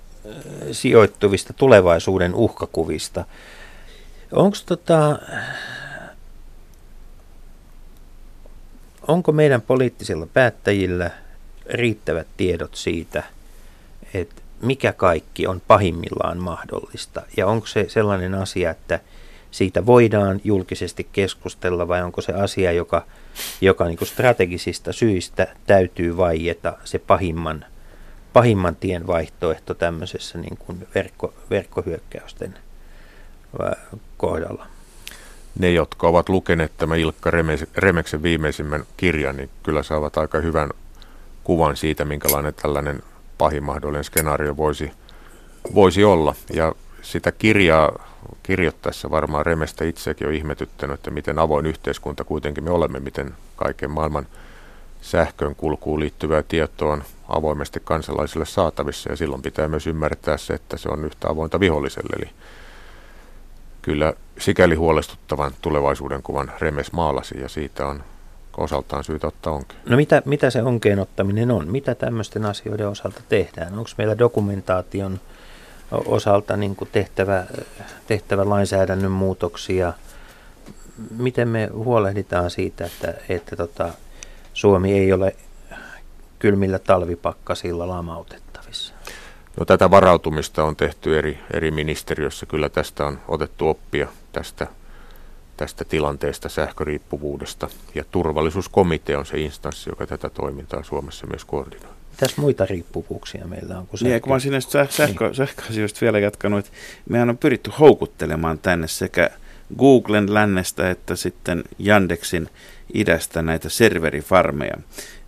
sijoittuvista tulevaisuuden uhkakuvista. Onko tota, onko meidän poliittisilla päättäjillä riittävät tiedot siitä, että mikä kaikki on pahimmillaan mahdollista? Ja onko se sellainen asia, että siitä voidaan julkisesti keskustella vai onko se asia, joka, joka niin strategisista syistä täytyy vaieta se pahimman, pahimman tien vaihtoehto tämmöisessä niin kuin verkko, verkkohyökkäysten kohdalla. Ne, jotka ovat lukeneet tämän Ilkka Remeksen viimeisimmän kirjan, niin kyllä saavat aika hyvän kuvan siitä, minkälainen tällainen pahin mahdollinen skenaario voisi, voisi olla. Ja sitä kirjaa kirjoittaessa varmaan Remestä itsekin on ihmetyttänyt, että miten avoin yhteiskunta kuitenkin me olemme, miten kaiken maailman sähkön kulkuun liittyvää tietoa on avoimesti kansalaisille saatavissa ja silloin pitää myös ymmärtää se, että se on yhtä avointa viholliselle. Eli kyllä sikäli huolestuttavan tulevaisuuden kuvan Remes maalasi ja siitä on osaltaan syytä ottaa onkin. No mitä, mitä se onkeen ottaminen on? Mitä tämmöisten asioiden osalta tehdään? Onko meillä dokumentaation osalta niin tehtävä, tehtävä lainsäädännön muutoksia? Miten me huolehditaan siitä, että, että tota, Suomi ei ole kylmillä talvipakkasilla lamautettavissa? No, tätä varautumista on tehty eri, eri ministeriössä. Kyllä tästä on otettu oppia tästä, tästä tilanteesta, sähköriippuvuudesta. Ja turvallisuuskomitea on se instanssi, joka tätä toimintaa Suomessa myös koordinoi. Mitäs muita riippuvuuksia meillä on? Kuin Niin, ja kun mä olisin näistä säh- sähkö, sähköasioista vielä jatkanut, että mehän on pyritty houkuttelemaan tänne sekä Googlen lännestä että sitten Yandexin idästä näitä serverifarmeja.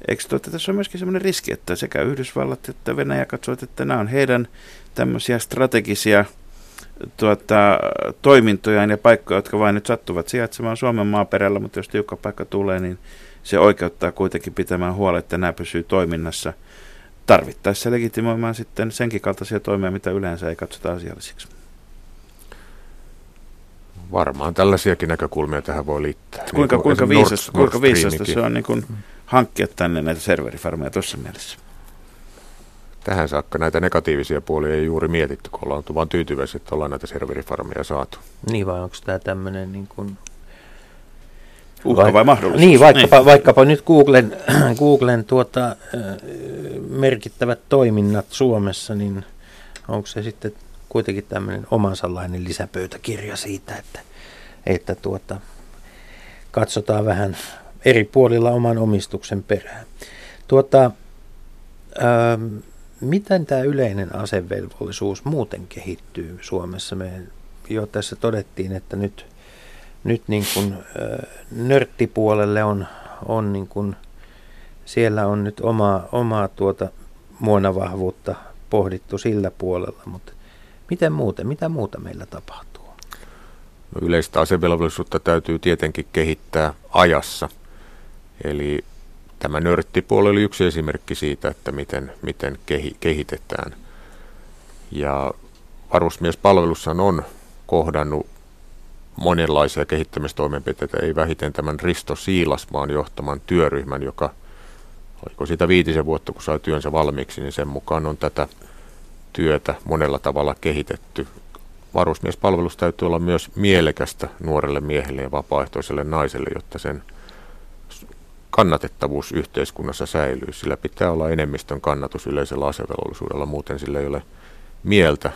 Eikö tuota, tässä on myöskin sellainen riski, että sekä Yhdysvallat että Venäjä katsovat, että nämä on heidän tämmöisiä strategisia tuota, toimintojaan ja paikkoja, jotka vain nyt sattuvat sijaitsemaan Suomen maaperällä, mutta jos tiukka paikka tulee, niin se oikeuttaa kuitenkin pitämään huolen, että nämä pysyy toiminnassa tarvittaessa legitimoimaan sitten senkin kaltaisia toimia, mitä yleensä ei katsota asiallisiksi. Varmaan tällaisiakin näkökulmia tähän voi liittää. Kuinka, Niin kuin kuinka, Nord- kuinka viisasta se on niin kuin hankkia tänne näitä serverifarmeja tuossa mielessä? Tähän saakka näitä negatiivisia puolia ei juuri mietitty, kun ollaan oltu vaan tyytyväisiä, että ollaan näitä serverifarmeja saatu. Niin vai onko tämä tämmöinen niin kuin... Uhka vai mahdollisuus? Niin, vaikkapa, niin. vaikkapa nyt Googlen, Googlen tuota, merkittävät toiminnat Suomessa, niin onko se sitten kuitenkin tämmöinen omansallainen lisäpöytäkirja siitä, että, että tuota, katsotaan vähän eri puolilla oman omistuksen perään. Tuota, ö, miten tämä yleinen asevelvollisuus muuten kehittyy Suomessa? Me jo tässä todettiin, että nyt, nyt niin kuin, ö, nörttipuolelle on, on niin kuin, siellä on nyt omaa, omaa tuota muonavahvuutta pohdittu sillä puolella, mutta miten muuten, mitä muuta meillä tapahtuu? No, yleistä asevelvollisuutta täytyy tietenkin kehittää ajassa. Eli tämä nörttipuoli oli yksi esimerkki siitä, että miten, miten kehi, kehitetään. Ja varusmiespalvelussa on kohdannut monenlaisia kehittämistoimenpiteitä, ei vähiten tämän Risto Siilasmaan johtaman työryhmän, joka oliko siitä viitisen vuotta, kun sai työnsä valmiiksi, niin sen mukaan on tätä työtä monella tavalla kehitetty. Varusmiespalvelus täytyy olla myös mielekästä nuorelle miehelle ja vapaaehtoiselle naiselle, jotta sen kannatettavuus yhteiskunnassa säilyy. Sillä pitää olla enemmistön kannatus yleisellä asevelvollisuudella, muuten sillä ei ole mieltä.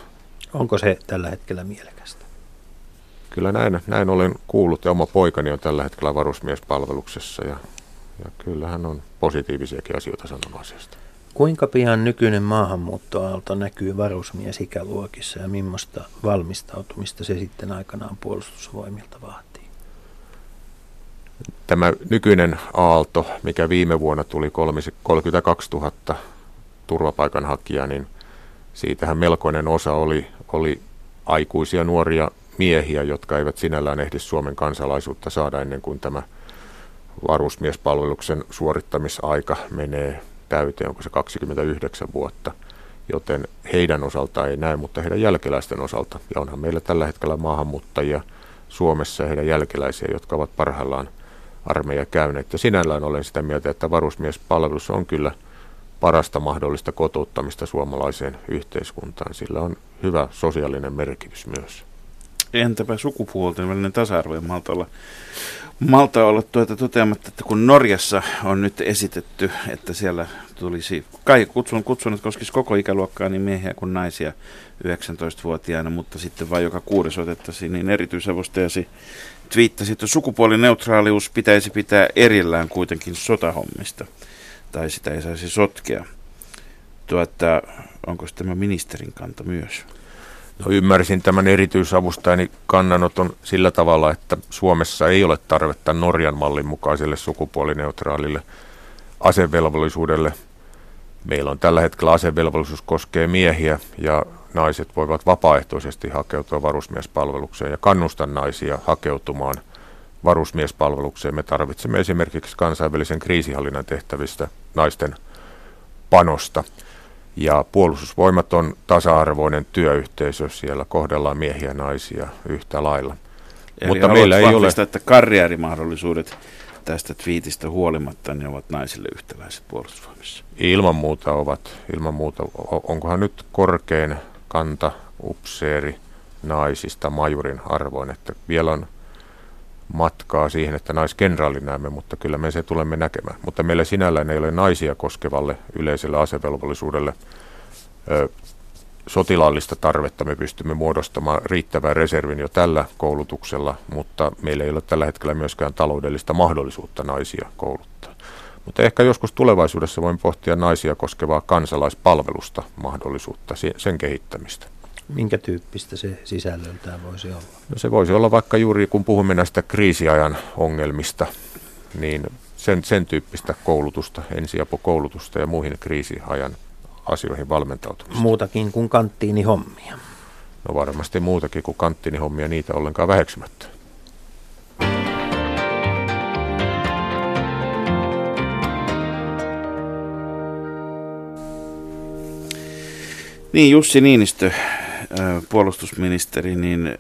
Onko se tällä hetkellä mielekästä? Kyllä näin, näin olen kuullut ja oma poikani on tällä hetkellä varusmiespalveluksessa ja, ja kyllähän on positiivisiakin asioita sanonut asiasta. Kuinka pian nykyinen maahanmuuttoaalto näkyy varusmiesikäluokissa ja millaista valmistautumista se sitten aikanaan puolustusvoimilta vaatii? Tämä nykyinen aalto, mikä viime vuonna tuli 32 000 turvapaikanhakijaa, niin siitähän melkoinen osa oli, oli aikuisia nuoria miehiä, jotka eivät sinällään ehdi Suomen kansalaisuutta saada ennen kuin tämä varusmiespalveluksen suorittamisaika menee täyteen, onko se 29 vuotta, joten heidän osaltaan ei näy, mutta heidän jälkeläisten osalta. Ja onhan meillä tällä hetkellä maahanmuuttajia Suomessa ja heidän jälkeläisiä, jotka ovat parhaillaan armeija käyneet. Ja sinällään olen sitä mieltä, että varusmiespalvelus on kyllä parasta mahdollista kotouttamista suomalaiseen yhteiskuntaan. Sillä on hyvä sosiaalinen merkitys myös. Entäpä sukupuolten välinen tasa-arvo ja malta olla, malta olla tuota toteamatta, että kun Norjassa on nyt esitetty, että siellä tulisi, kai kutsun, kutsun että koskisi koko ikäluokkaa, niin miehiä kuin naisia 19-vuotiaana, mutta sitten vain joka kuudes otettaisiin, niin erityisavustajasi twiittasi, että sukupuolineutraalius pitäisi pitää erillään kuitenkin sotahommista, tai sitä ei saisi sotkea. Tuota, onko tämä ministerin kanta myös? No, ymmärsin tämän erityisavustajani kannanoton sillä tavalla, että Suomessa ei ole tarvetta Norjan mallin mukaiselle sukupuolineutraalille asevelvollisuudelle. Meillä on tällä hetkellä asevelvollisuus koskee miehiä ja naiset voivat vapaaehtoisesti hakeutua varusmiespalvelukseen ja kannustan naisia hakeutumaan varusmiespalvelukseen. Me tarvitsemme esimerkiksi kansainvälisen kriisihallinnan tehtävistä naisten panosta. Ja puolustusvoimat on tasa-arvoinen työyhteisö, siellä kohdellaan miehiä ja naisia yhtä lailla. Eli Mutta meillä ei ole... että karjäärimahdollisuudet tästä twiitistä huolimatta ne ovat naisille yhtäläiset puolustusvoimissa. Ilman muuta ovat, ilman muuta, onkohan nyt korkein kanta upseeri naisista majurin arvoin, että vielä on matkaa siihen, että naiskenraali näemme, mutta kyllä me se tulemme näkemään. Mutta meillä sinällään ei ole naisia koskevalle yleiselle asevelvollisuudelle ö, sotilaallista tarvetta. Me pystymme muodostamaan riittävän reservin jo tällä koulutuksella, mutta meillä ei ole tällä hetkellä myöskään taloudellista mahdollisuutta naisia kouluttaa. Mutta ehkä joskus tulevaisuudessa voin pohtia naisia koskevaa kansalaispalvelusta mahdollisuutta, sen kehittämistä. Minkä tyyppistä se sisällöltään voisi olla? No se voisi olla vaikka juuri kun puhumme näistä kriisiajan ongelmista, niin sen, sen tyyppistä koulutusta, ensiapukoulutusta ja muihin kriisiajan asioihin valmentautumista. Muutakin kuin kanttiinihommia. No varmasti muutakin kuin kanttiinihommia, niitä ollenkaan väheksymättä. Niin, Jussi Niinistö, puolustusministeri, niin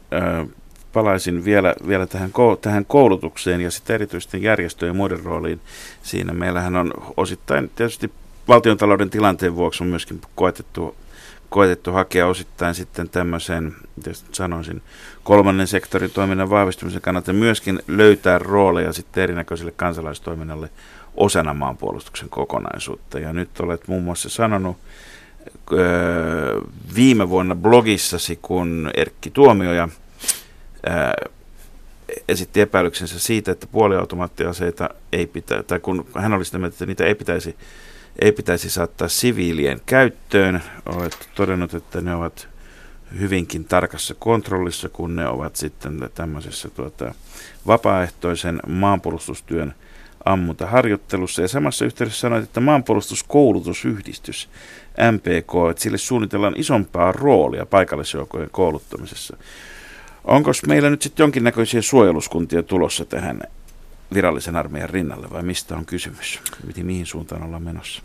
palaisin vielä, vielä tähän, tähän koulutukseen ja sitten erityisesti järjestöjen muiden rooliin. Siinä meillähän on osittain tietysti valtiontalouden tilanteen vuoksi on myöskin koetettu, koetettu hakea osittain sitten tämmöiseen, sanoisin, kolmannen sektorin toiminnan vahvistumisen kannalta myöskin löytää rooleja sitten erinäköiselle kansalaistoiminnalle osana maanpuolustuksen kokonaisuutta. Ja nyt olet muun muassa sanonut viime vuonna blogissasi, kun Erkki Tuomioja esitti epäilyksensä siitä, että puoliautomaattiaseita ei pitää, tai kun hän oli sitä mieltä, että niitä ei pitäisi, ei pitäisi saattaa siviilien käyttöön, olet todennut, että ne ovat hyvinkin tarkassa kontrollissa, kun ne ovat sitten tämmöisessä tuota, vapaaehtoisen maanpuolustustyön ammuntaharjoittelussa. Ja samassa yhteydessä sanoit, että maanpuolustuskoulutusyhdistys, MPK, että sille suunnitellaan isompaa roolia paikallisjoukkojen kouluttamisessa. Onko meillä nyt sitten jonkinnäköisiä suojeluskuntia tulossa tähän virallisen armeijan rinnalle vai mistä on kysymys? Mihin suuntaan ollaan menossa?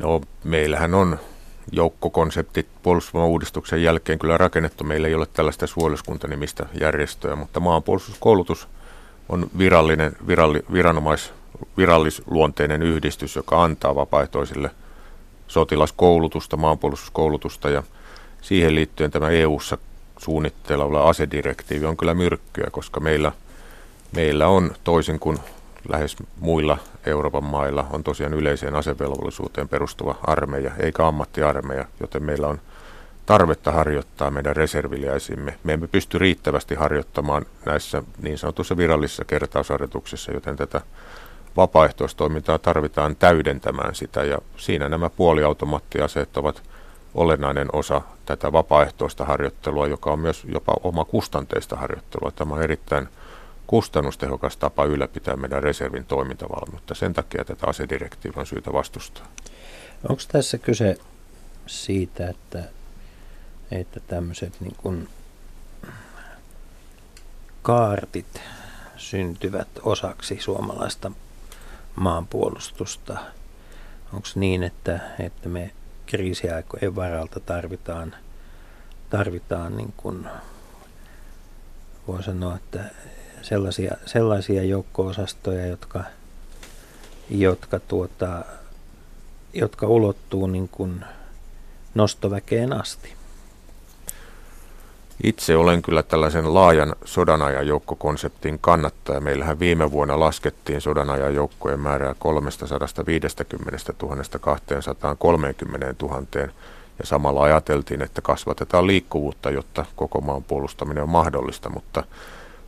No meillähän on joukkokonseptit puolustusvoimauudistuksen jälkeen kyllä rakennettu. Meillä ei ole tällaista suojeluskuntanimistä järjestöä, mutta maanpuolustuskoulutus on virallinen, viralli, viranomais, virallisluonteinen yhdistys, joka antaa vapaaehtoisille sotilaskoulutusta, maanpuolustuskoulutusta ja siihen liittyen tämä EU-ssa suunnitteilla oleva asedirektiivi on kyllä myrkkyä, koska meillä, meillä on toisin kuin lähes muilla Euroopan mailla on tosiaan yleiseen asevelvollisuuteen perustuva armeija, eikä ammattiarmeija, joten meillä on tarvetta harjoittaa meidän reserviliäisimme. Me emme pysty riittävästi harjoittamaan näissä niin sanotussa virallisissa kertausharjoituksissa, joten tätä vapaaehtoistoimintaa tarvitaan täydentämään sitä ja siinä nämä puoliautomaattiaseet ovat olennainen osa tätä vapaaehtoista harjoittelua, joka on myös jopa oma kustanteista harjoittelua. Tämä on erittäin kustannustehokas tapa ylläpitää meidän reservin toimintavalmiutta. Sen takia tätä asedirektiiviä on syytä vastustaa. Onko tässä kyse siitä, että, että tämmöiset niin kuin kaartit syntyvät osaksi suomalaista maanpuolustusta? Onko niin, että, että me kriisiaikojen varalta tarvitaan, tarvitaan niin kuin, voi sanoa, että sellaisia, sellaisia joukko-osastoja, jotka, jotka, tuota, jotka ulottuu niin kuin nostoväkeen asti. Itse olen kyllä tällaisen laajan sodanajan joukkokonseptin kannattaja. Meillähän viime vuonna laskettiin sodanajan joukkojen määrää 350 000 230 000 ja samalla ajateltiin, että kasvatetaan liikkuvuutta, jotta koko maan puolustaminen on mahdollista, mutta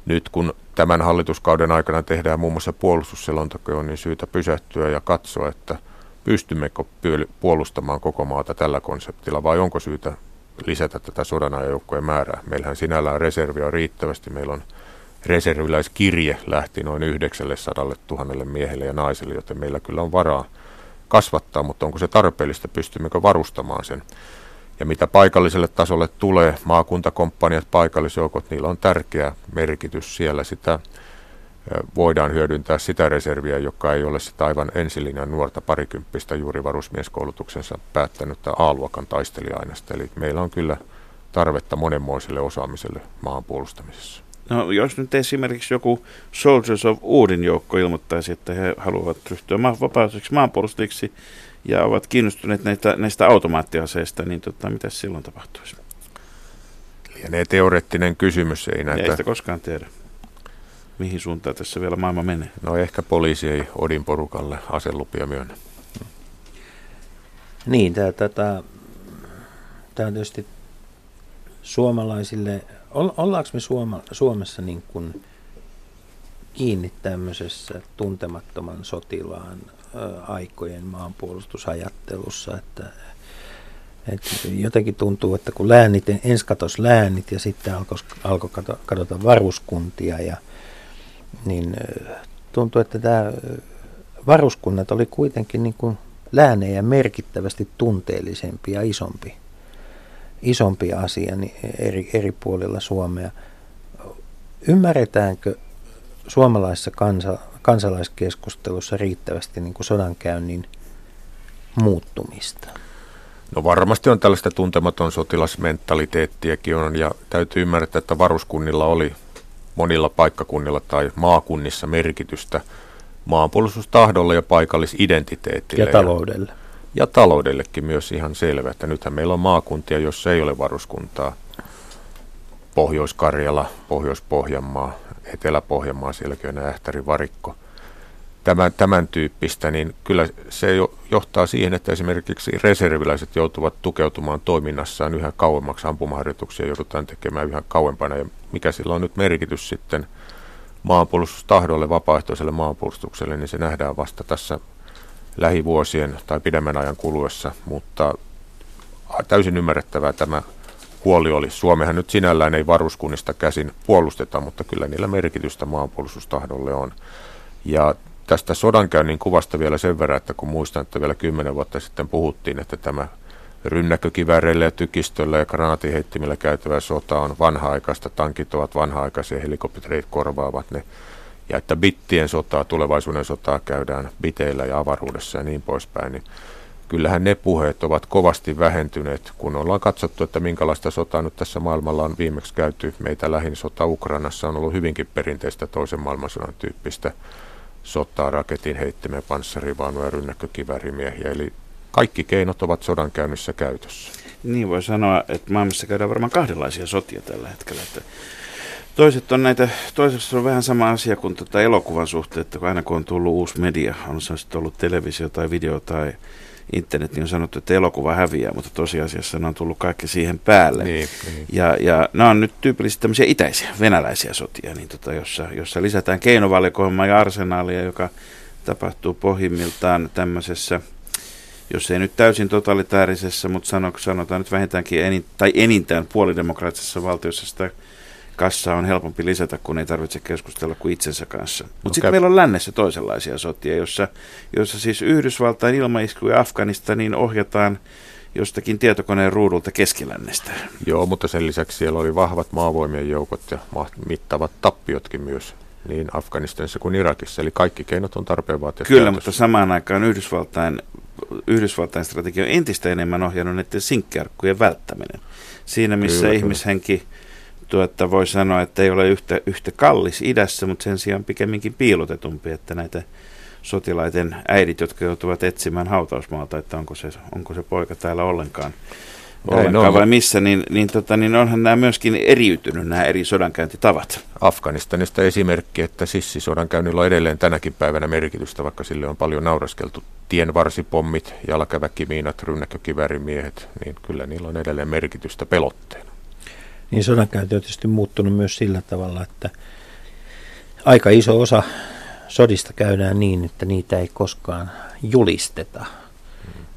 nyt kun tämän hallituskauden aikana tehdään muun muassa puolustusselonteko, on niin syytä pysähtyä ja katsoa, että pystymmekö puolustamaan koko maata tällä konseptilla vai onko syytä lisätä tätä sodanajoukkojen määrää. Meillähän sinällään reserviä on riittävästi. Meillä on reserviläiskirje lähti noin 900 000 miehelle ja naiselle, joten meillä kyllä on varaa kasvattaa, mutta onko se tarpeellista, pystymmekö varustamaan sen. Ja mitä paikalliselle tasolle tulee, maakuntakomppaniat, paikallisjoukot, niillä on tärkeä merkitys siellä. Sitä voidaan hyödyntää sitä reserviä, joka ei ole sitä aivan ensilinjan nuorta parikymppistä juuri varusmieskoulutuksensa päättänyttä A-luokan taistelijainesta. Eli meillä on kyllä tarvetta monenmoiselle osaamiselle maan puolustamisessa. No, jos nyt esimerkiksi joku Soldiers of Uudin joukko ilmoittaisi, että he haluavat ryhtyä vapaaehtoisiksi maanpuolustajiksi, ja ovat kiinnostuneet näistä, näistä automaattiaseista, niin tota, mitä silloin tapahtuisi? Lienee teoreettinen kysymys. Ei, näitä... ei sitä koskaan tiedä. Mihin suuntaan tässä vielä maailma menee? No ehkä poliisi ei Odin porukalle aselupia myönnä. Niin, tämä, tämä, tämä on tietysti suomalaisille, ollaanko me Suoma, Suomessa niin kuin kiinni tämmöisessä tuntemattoman sotilaan aikojen maanpuolustusajattelussa, että, että jotenkin tuntuu, että kun läänit, ensin katosi läänit ja sitten alkoi, alkoi kadota varuskuntia, ja, niin tuntuu, että tämä varuskunnat oli kuitenkin niin kuin läänejä merkittävästi tunteellisempi ja isompi, isompi asia eri, eri puolilla Suomea. Ymmärretäänkö suomalaisessa kansa, kansalaiskeskustelussa riittävästi niin kuin sodankäynnin muuttumista? No varmasti on tällaista tuntematon sotilasmentaliteettiakin on ja täytyy ymmärtää, että varuskunnilla oli monilla paikkakunnilla tai maakunnissa merkitystä maanpuolustustahdolle ja paikallisidentiteetille. Ja taloudelle. Ja, ja taloudellekin myös ihan selvä, että nythän meillä on maakuntia, jossa ei ole varuskuntaa. Pohjois-Karjala, Pohjois-Pohjanmaa, Etelä-Pohjanmaa, sielläkin on Ähtäri varikko. Tämän, tämän tyyppistä, niin kyllä se jo johtaa siihen, että esimerkiksi reserviläiset joutuvat tukeutumaan toiminnassaan yhä kauemmaksi ampumaharjoituksia, joudutaan tekemään yhä kauempana. Ja mikä sillä on nyt merkitys sitten maanpuolustustahdolle, vapaaehtoiselle maanpuolustukselle, niin se nähdään vasta tässä lähivuosien tai pidemmän ajan kuluessa, mutta täysin ymmärrettävää tämä huoli oli. Suomehan nyt sinällään ei varuskunnista käsin puolusteta, mutta kyllä niillä merkitystä maanpuolustustahdolle on. Ja tästä sodankäynnin kuvasta vielä sen verran, että kun muistan, että vielä kymmenen vuotta sitten puhuttiin, että tämä rynnäkkökivääreillä ja tykistöllä ja granaatiheittimillä käytävä sota on vanha-aikaista, tankit ovat vanha-aikaisia, helikopterit korvaavat ne, ja että bittien sotaa, tulevaisuuden sotaa käydään biteillä ja avaruudessa ja niin poispäin, niin kyllähän ne puheet ovat kovasti vähentyneet, kun ollaan katsottu, että minkälaista sotaa nyt tässä maailmalla on viimeksi käyty. Meitä lähin sota Ukrainassa on ollut hyvinkin perinteistä toisen maailmansodan tyyppistä sotaa, raketin heittimen, panssarivaunuja, rynnäkkökivärimiehiä. Eli kaikki keinot ovat sodan käynnissä käytössä. Niin voi sanoa, että maailmassa käydään varmaan kahdenlaisia sotia tällä hetkellä. Että toiset on näitä, toisessa on vähän sama asia kuin tuota elokuvan suhteen, että aina kun on tullut uusi media, on se sitten ollut televisio tai video tai internet, niin on sanottu, että elokuva häviää, mutta tosiasiassa ne on tullut kaikki siihen päälle. Niin, niin. Ja, ja nämä on nyt tyypillisesti tämmöisiä itäisiä, venäläisiä sotia, niin tota, jossa, jossa lisätään keinovalikoimaa ja arsenaalia, joka tapahtuu pohjimmiltaan tämmöisessä, jos ei nyt täysin totalitaarisessa, mutta sanotaan nyt vähintäänkin enin, tai enintään puolidemokraattisessa valtiossa sitä kassaa on helpompi lisätä, kun ei tarvitse keskustella kuin itsensä kanssa. Mutta no, sitten meillä on lännessä toisenlaisia sotia, jossa, jossa siis Yhdysvaltain ilmaisku ja Afganistaniin ohjataan jostakin tietokoneen ruudulta keskilännestä. Joo, mutta sen lisäksi siellä oli vahvat maavoimien joukot ja mittavat tappiotkin myös niin Afganistanissa kuin Irakissa. Eli kaikki keinot on tarpeen vaatia. Kyllä, käytössä. mutta samaan aikaan Yhdysvaltain, Yhdysvaltain strategia on entistä enemmän ohjannut näiden sinkkiarkkujen välttäminen. Siinä, missä kyllä, ihmishenki kyllä sanottu, että voi sanoa, että ei ole yhtä, yhtä kallis idässä, mutta sen sijaan pikemminkin piilotetumpi, että näitä sotilaiden äidit, jotka joutuvat etsimään hautausmaalta, että onko se, onko se poika täällä ollenkaan, ollenkaan vai missä, niin, niin, tota, niin onhan nämä myöskin eriytynyt, nämä eri sodankäyntitavat. Afganistanista esimerkki, että sissisodankäynnillä on edelleen tänäkin päivänä merkitystä, vaikka sille on paljon nauraskeltu. Tienvarsipommit, jalkaväkimiinat, rynnäkkökivärimiehet, niin kyllä niillä on edelleen merkitystä pelotteena niin sodankäynti on tietysti muuttunut myös sillä tavalla, että aika iso osa sodista käydään niin, että niitä ei koskaan julisteta.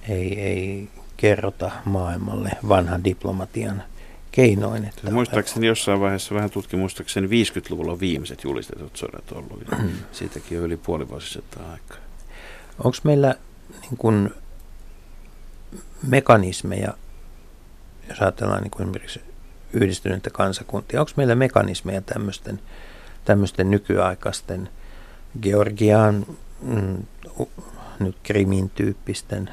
Ei, ei kerrota maailmalle vanhan diplomatian keinoin. Että muistaakseni jossain vaiheessa vähän tutkimustakseni 50-luvulla on viimeiset julistetut sodat ollut. Ja mm. siitäkin on yli puoli vuosisataa aikaa. Onko meillä niin kun, mekanismeja, jos ajatellaan niin kuin esimerkiksi yhdistyneitä kansakuntia. Onko meillä mekanismeja tämmöisten, tämmöisten nykyaikaisten Georgian, mm, nyt Krimin tyyppisten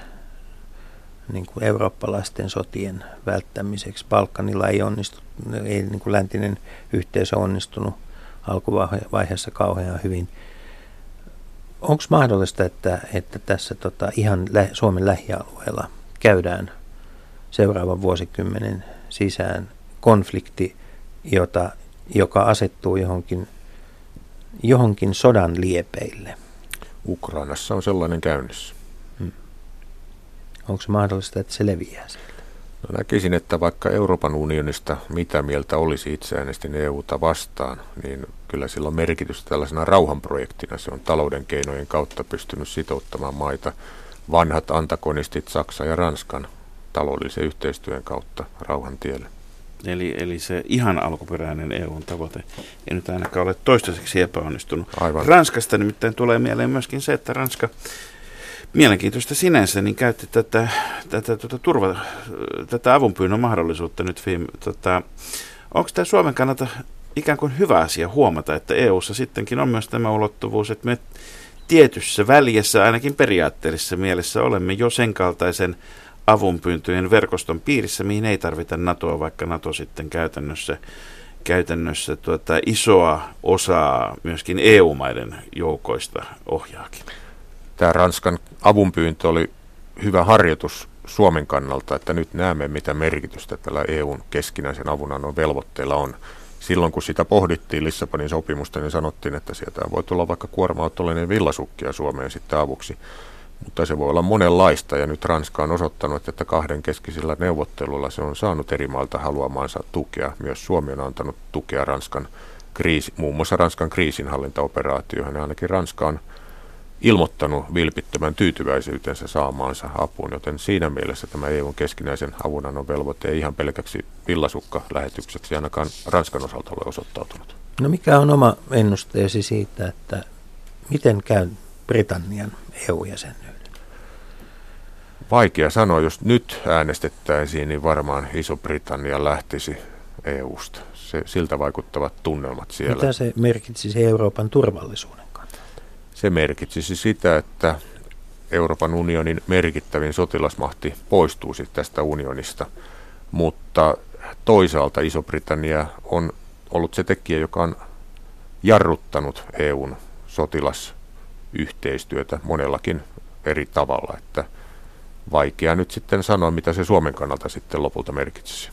niin kuin eurooppalaisten sotien välttämiseksi. Balkanilla ei onnistu, ei niin kuin läntinen yhteisö onnistunut alkuvaiheessa kauhean hyvin. Onko mahdollista, että, että tässä tota, ihan lä- Suomen lähialueella käydään seuraavan vuosikymmenen sisään konflikti, jota, joka asettuu johonkin, johonkin sodan liepeille. Ukrainassa on sellainen käynnissä. Hmm. Onko se mahdollista, että se leviää sieltä? No näkisin, että vaikka Euroopan unionista mitä mieltä olisi itse äänestin EUta vastaan, niin kyllä sillä on merkitystä tällaisena rauhanprojektina. Se on talouden keinojen kautta pystynyt sitouttamaan maita. Vanhat antagonistit Saksa ja Ranskan taloudellisen yhteistyön kautta rauhan tielle. Eli, eli se ihan alkuperäinen EUn tavoite ei nyt ainakaan ole toistaiseksi epäonnistunut. Aivan. Ranskasta nimittäin tulee mieleen myöskin se, että Ranska mielenkiintoista sinänsä, niin käytti tätä, tätä, tuota, turva, tätä avunpyynnön mahdollisuutta nyt. Tota, onko tämä Suomen kannalta ikään kuin hyvä asia huomata, että EUssa sittenkin on myös tämä ulottuvuus, että me tietyssä väljessä, ainakin periaatteellisessa mielessä olemme jo sen kaltaisen avunpyyntöjen verkoston piirissä, mihin ei tarvita NATOa, vaikka NATO sitten käytännössä, käytännössä tuota, isoa osaa myöskin EU-maiden joukoista ohjaakin. Tämä Ranskan avunpyyntö oli hyvä harjoitus Suomen kannalta, että nyt näemme, mitä merkitystä tällä EUn keskinäisen avunannon velvoitteella on. Silloin kun sitä pohdittiin Lissabonin sopimusta, niin sanottiin, että sieltä voi tulla vaikka kuorma-autollinen villasukkia Suomeen sitten avuksi. Mutta se voi olla monenlaista ja nyt Ranska on osoittanut, että kahden keskisillä neuvotteluilla se on saanut eri maalta haluamansa tukea. Myös Suomi on antanut tukea Ranskan kriisi, muun muassa Ranskan kriisinhallintaoperaatioihin ja ainakin Ranska on ilmoittanut vilpittömän tyytyväisyytensä saamaansa apuun, joten siinä mielessä tämä EUn keskinäisen avunannon velvoite ei ihan pelkäksi villasukka-lähetykseksi ainakaan Ranskan osalta ole osoittautunut. No mikä on oma ennusteesi siitä, että miten käy Britannian EU-jäsenyyden? Vaikea sanoa, jos nyt äänestettäisiin, niin varmaan Iso-Britannia lähtisi EUsta. Se, siltä vaikuttavat tunnelmat siellä. Mitä se merkitsisi Euroopan turvallisuuden kannalta? Se merkitsisi sitä, että Euroopan unionin merkittävin sotilasmahti poistuisi tästä unionista, mutta toisaalta Iso-Britannia on ollut se tekijä, joka on jarruttanut EUn sotilasyhteistyötä monellakin eri tavalla, että vaikea nyt sitten sanoa, mitä se Suomen kannalta sitten lopulta merkitsisi.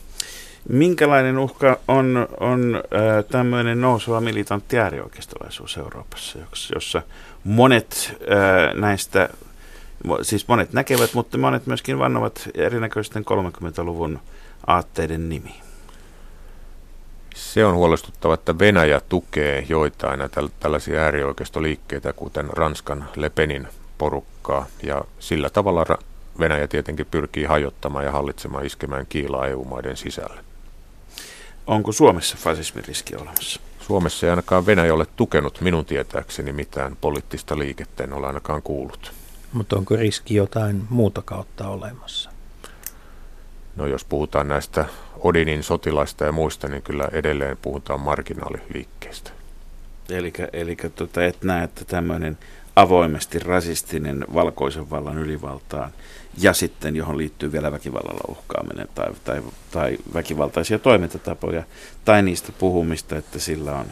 Minkälainen uhka on, on äh, tämmöinen nouseva militantti äärioikeistolaisuus Euroopassa, jossa monet äh, näistä, siis monet näkevät, mutta monet myöskin vannovat erinäköisten 30-luvun aatteiden nimi? Se on huolestuttava, että Venäjä tukee joitain tällaisia äärioikeistoliikkeitä, kuten Ranskan Lepenin porukkaa, ja sillä tavalla Venäjä tietenkin pyrkii hajottamaan ja hallitsemaan iskemään kiilaa EU-maiden sisälle. Onko Suomessa fasismin riski olemassa? Suomessa ei ainakaan Venäjä ole tukenut minun tietääkseni mitään poliittista liikettä, en ole ainakaan kuullut. Mutta onko riski jotain muuta kautta olemassa? No jos puhutaan näistä Odinin sotilaista ja muista, niin kyllä edelleen puhutaan marginaaliliikkeistä. Eli tota, et näe, että tämmöinen avoimesti rasistinen valkoisen vallan ylivaltaan ja sitten johon liittyy vielä väkivallalla uhkaaminen tai, tai, tai väkivaltaisia toimintatapoja tai niistä puhumista, että, sillä on,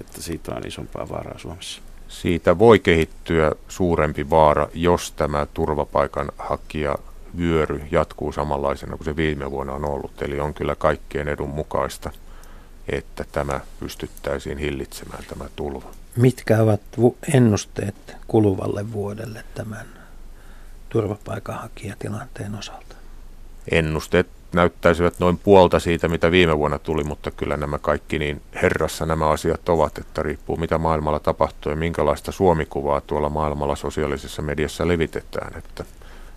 että siitä on isompaa vaaraa Suomessa. Siitä voi kehittyä suurempi vaara, jos tämä turvapaikanhakija vyöry jatkuu samanlaisena kuin se viime vuonna on ollut. Eli on kyllä kaikkien edun mukaista, että tämä pystyttäisiin hillitsemään tämä tulva. Mitkä ovat ennusteet kuluvalle vuodelle tämän turvapaikanhakijatilanteen osalta? Ennusteet näyttäisivät noin puolta siitä, mitä viime vuonna tuli, mutta kyllä nämä kaikki niin herrassa nämä asiat ovat, että riippuu mitä maailmalla tapahtuu ja minkälaista suomikuvaa tuolla maailmalla sosiaalisessa mediassa levitetään, että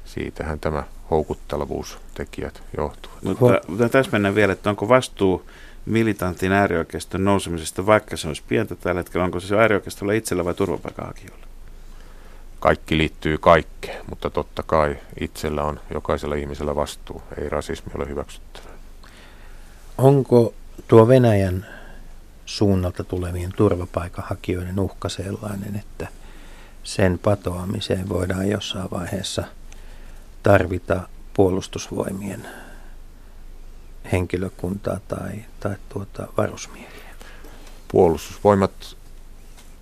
siitähän tämä houkuttelevuustekijät johtuvat. Mutta, mutta tässä mennään vielä, että onko vastuu militantin äärioikeiston nousemisesta, vaikka se olisi pientä tällä hetkellä, onko se äärioikeistolla itsellä vai turvapaikanhakijoilla? Kaikki liittyy kaikkeen, mutta totta kai itsellä on jokaisella ihmisellä vastuu. Ei rasismi ole hyväksyttävää. Onko tuo Venäjän suunnalta tulevien turvapaikanhakijoiden uhka sellainen, että sen patoamiseen voidaan jossain vaiheessa tarvita puolustusvoimien henkilökuntaa tai, tai tuota varusmiehiä. Puolustusvoimat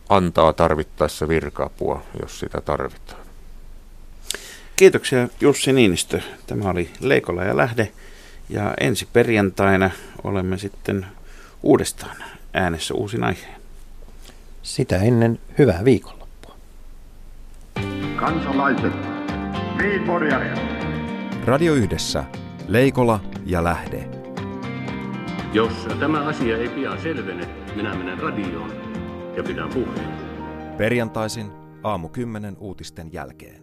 antaa tarvittaessa virka-apua, jos sitä tarvitaan. Kiitoksia Jussi Niinistö. Tämä oli Leikola ja Lähde. Ja ensi perjantaina olemme sitten uudestaan äänessä uusin aiheen. Sitä ennen hyvää viikonloppua. Kansalaiset, Radio Yhdessä, Leikola ja Lähde. Jos tämä asia ei pian selvene, minä menen radioon ja pidän puheen. Perjantaisin aamu 10 uutisten jälkeen.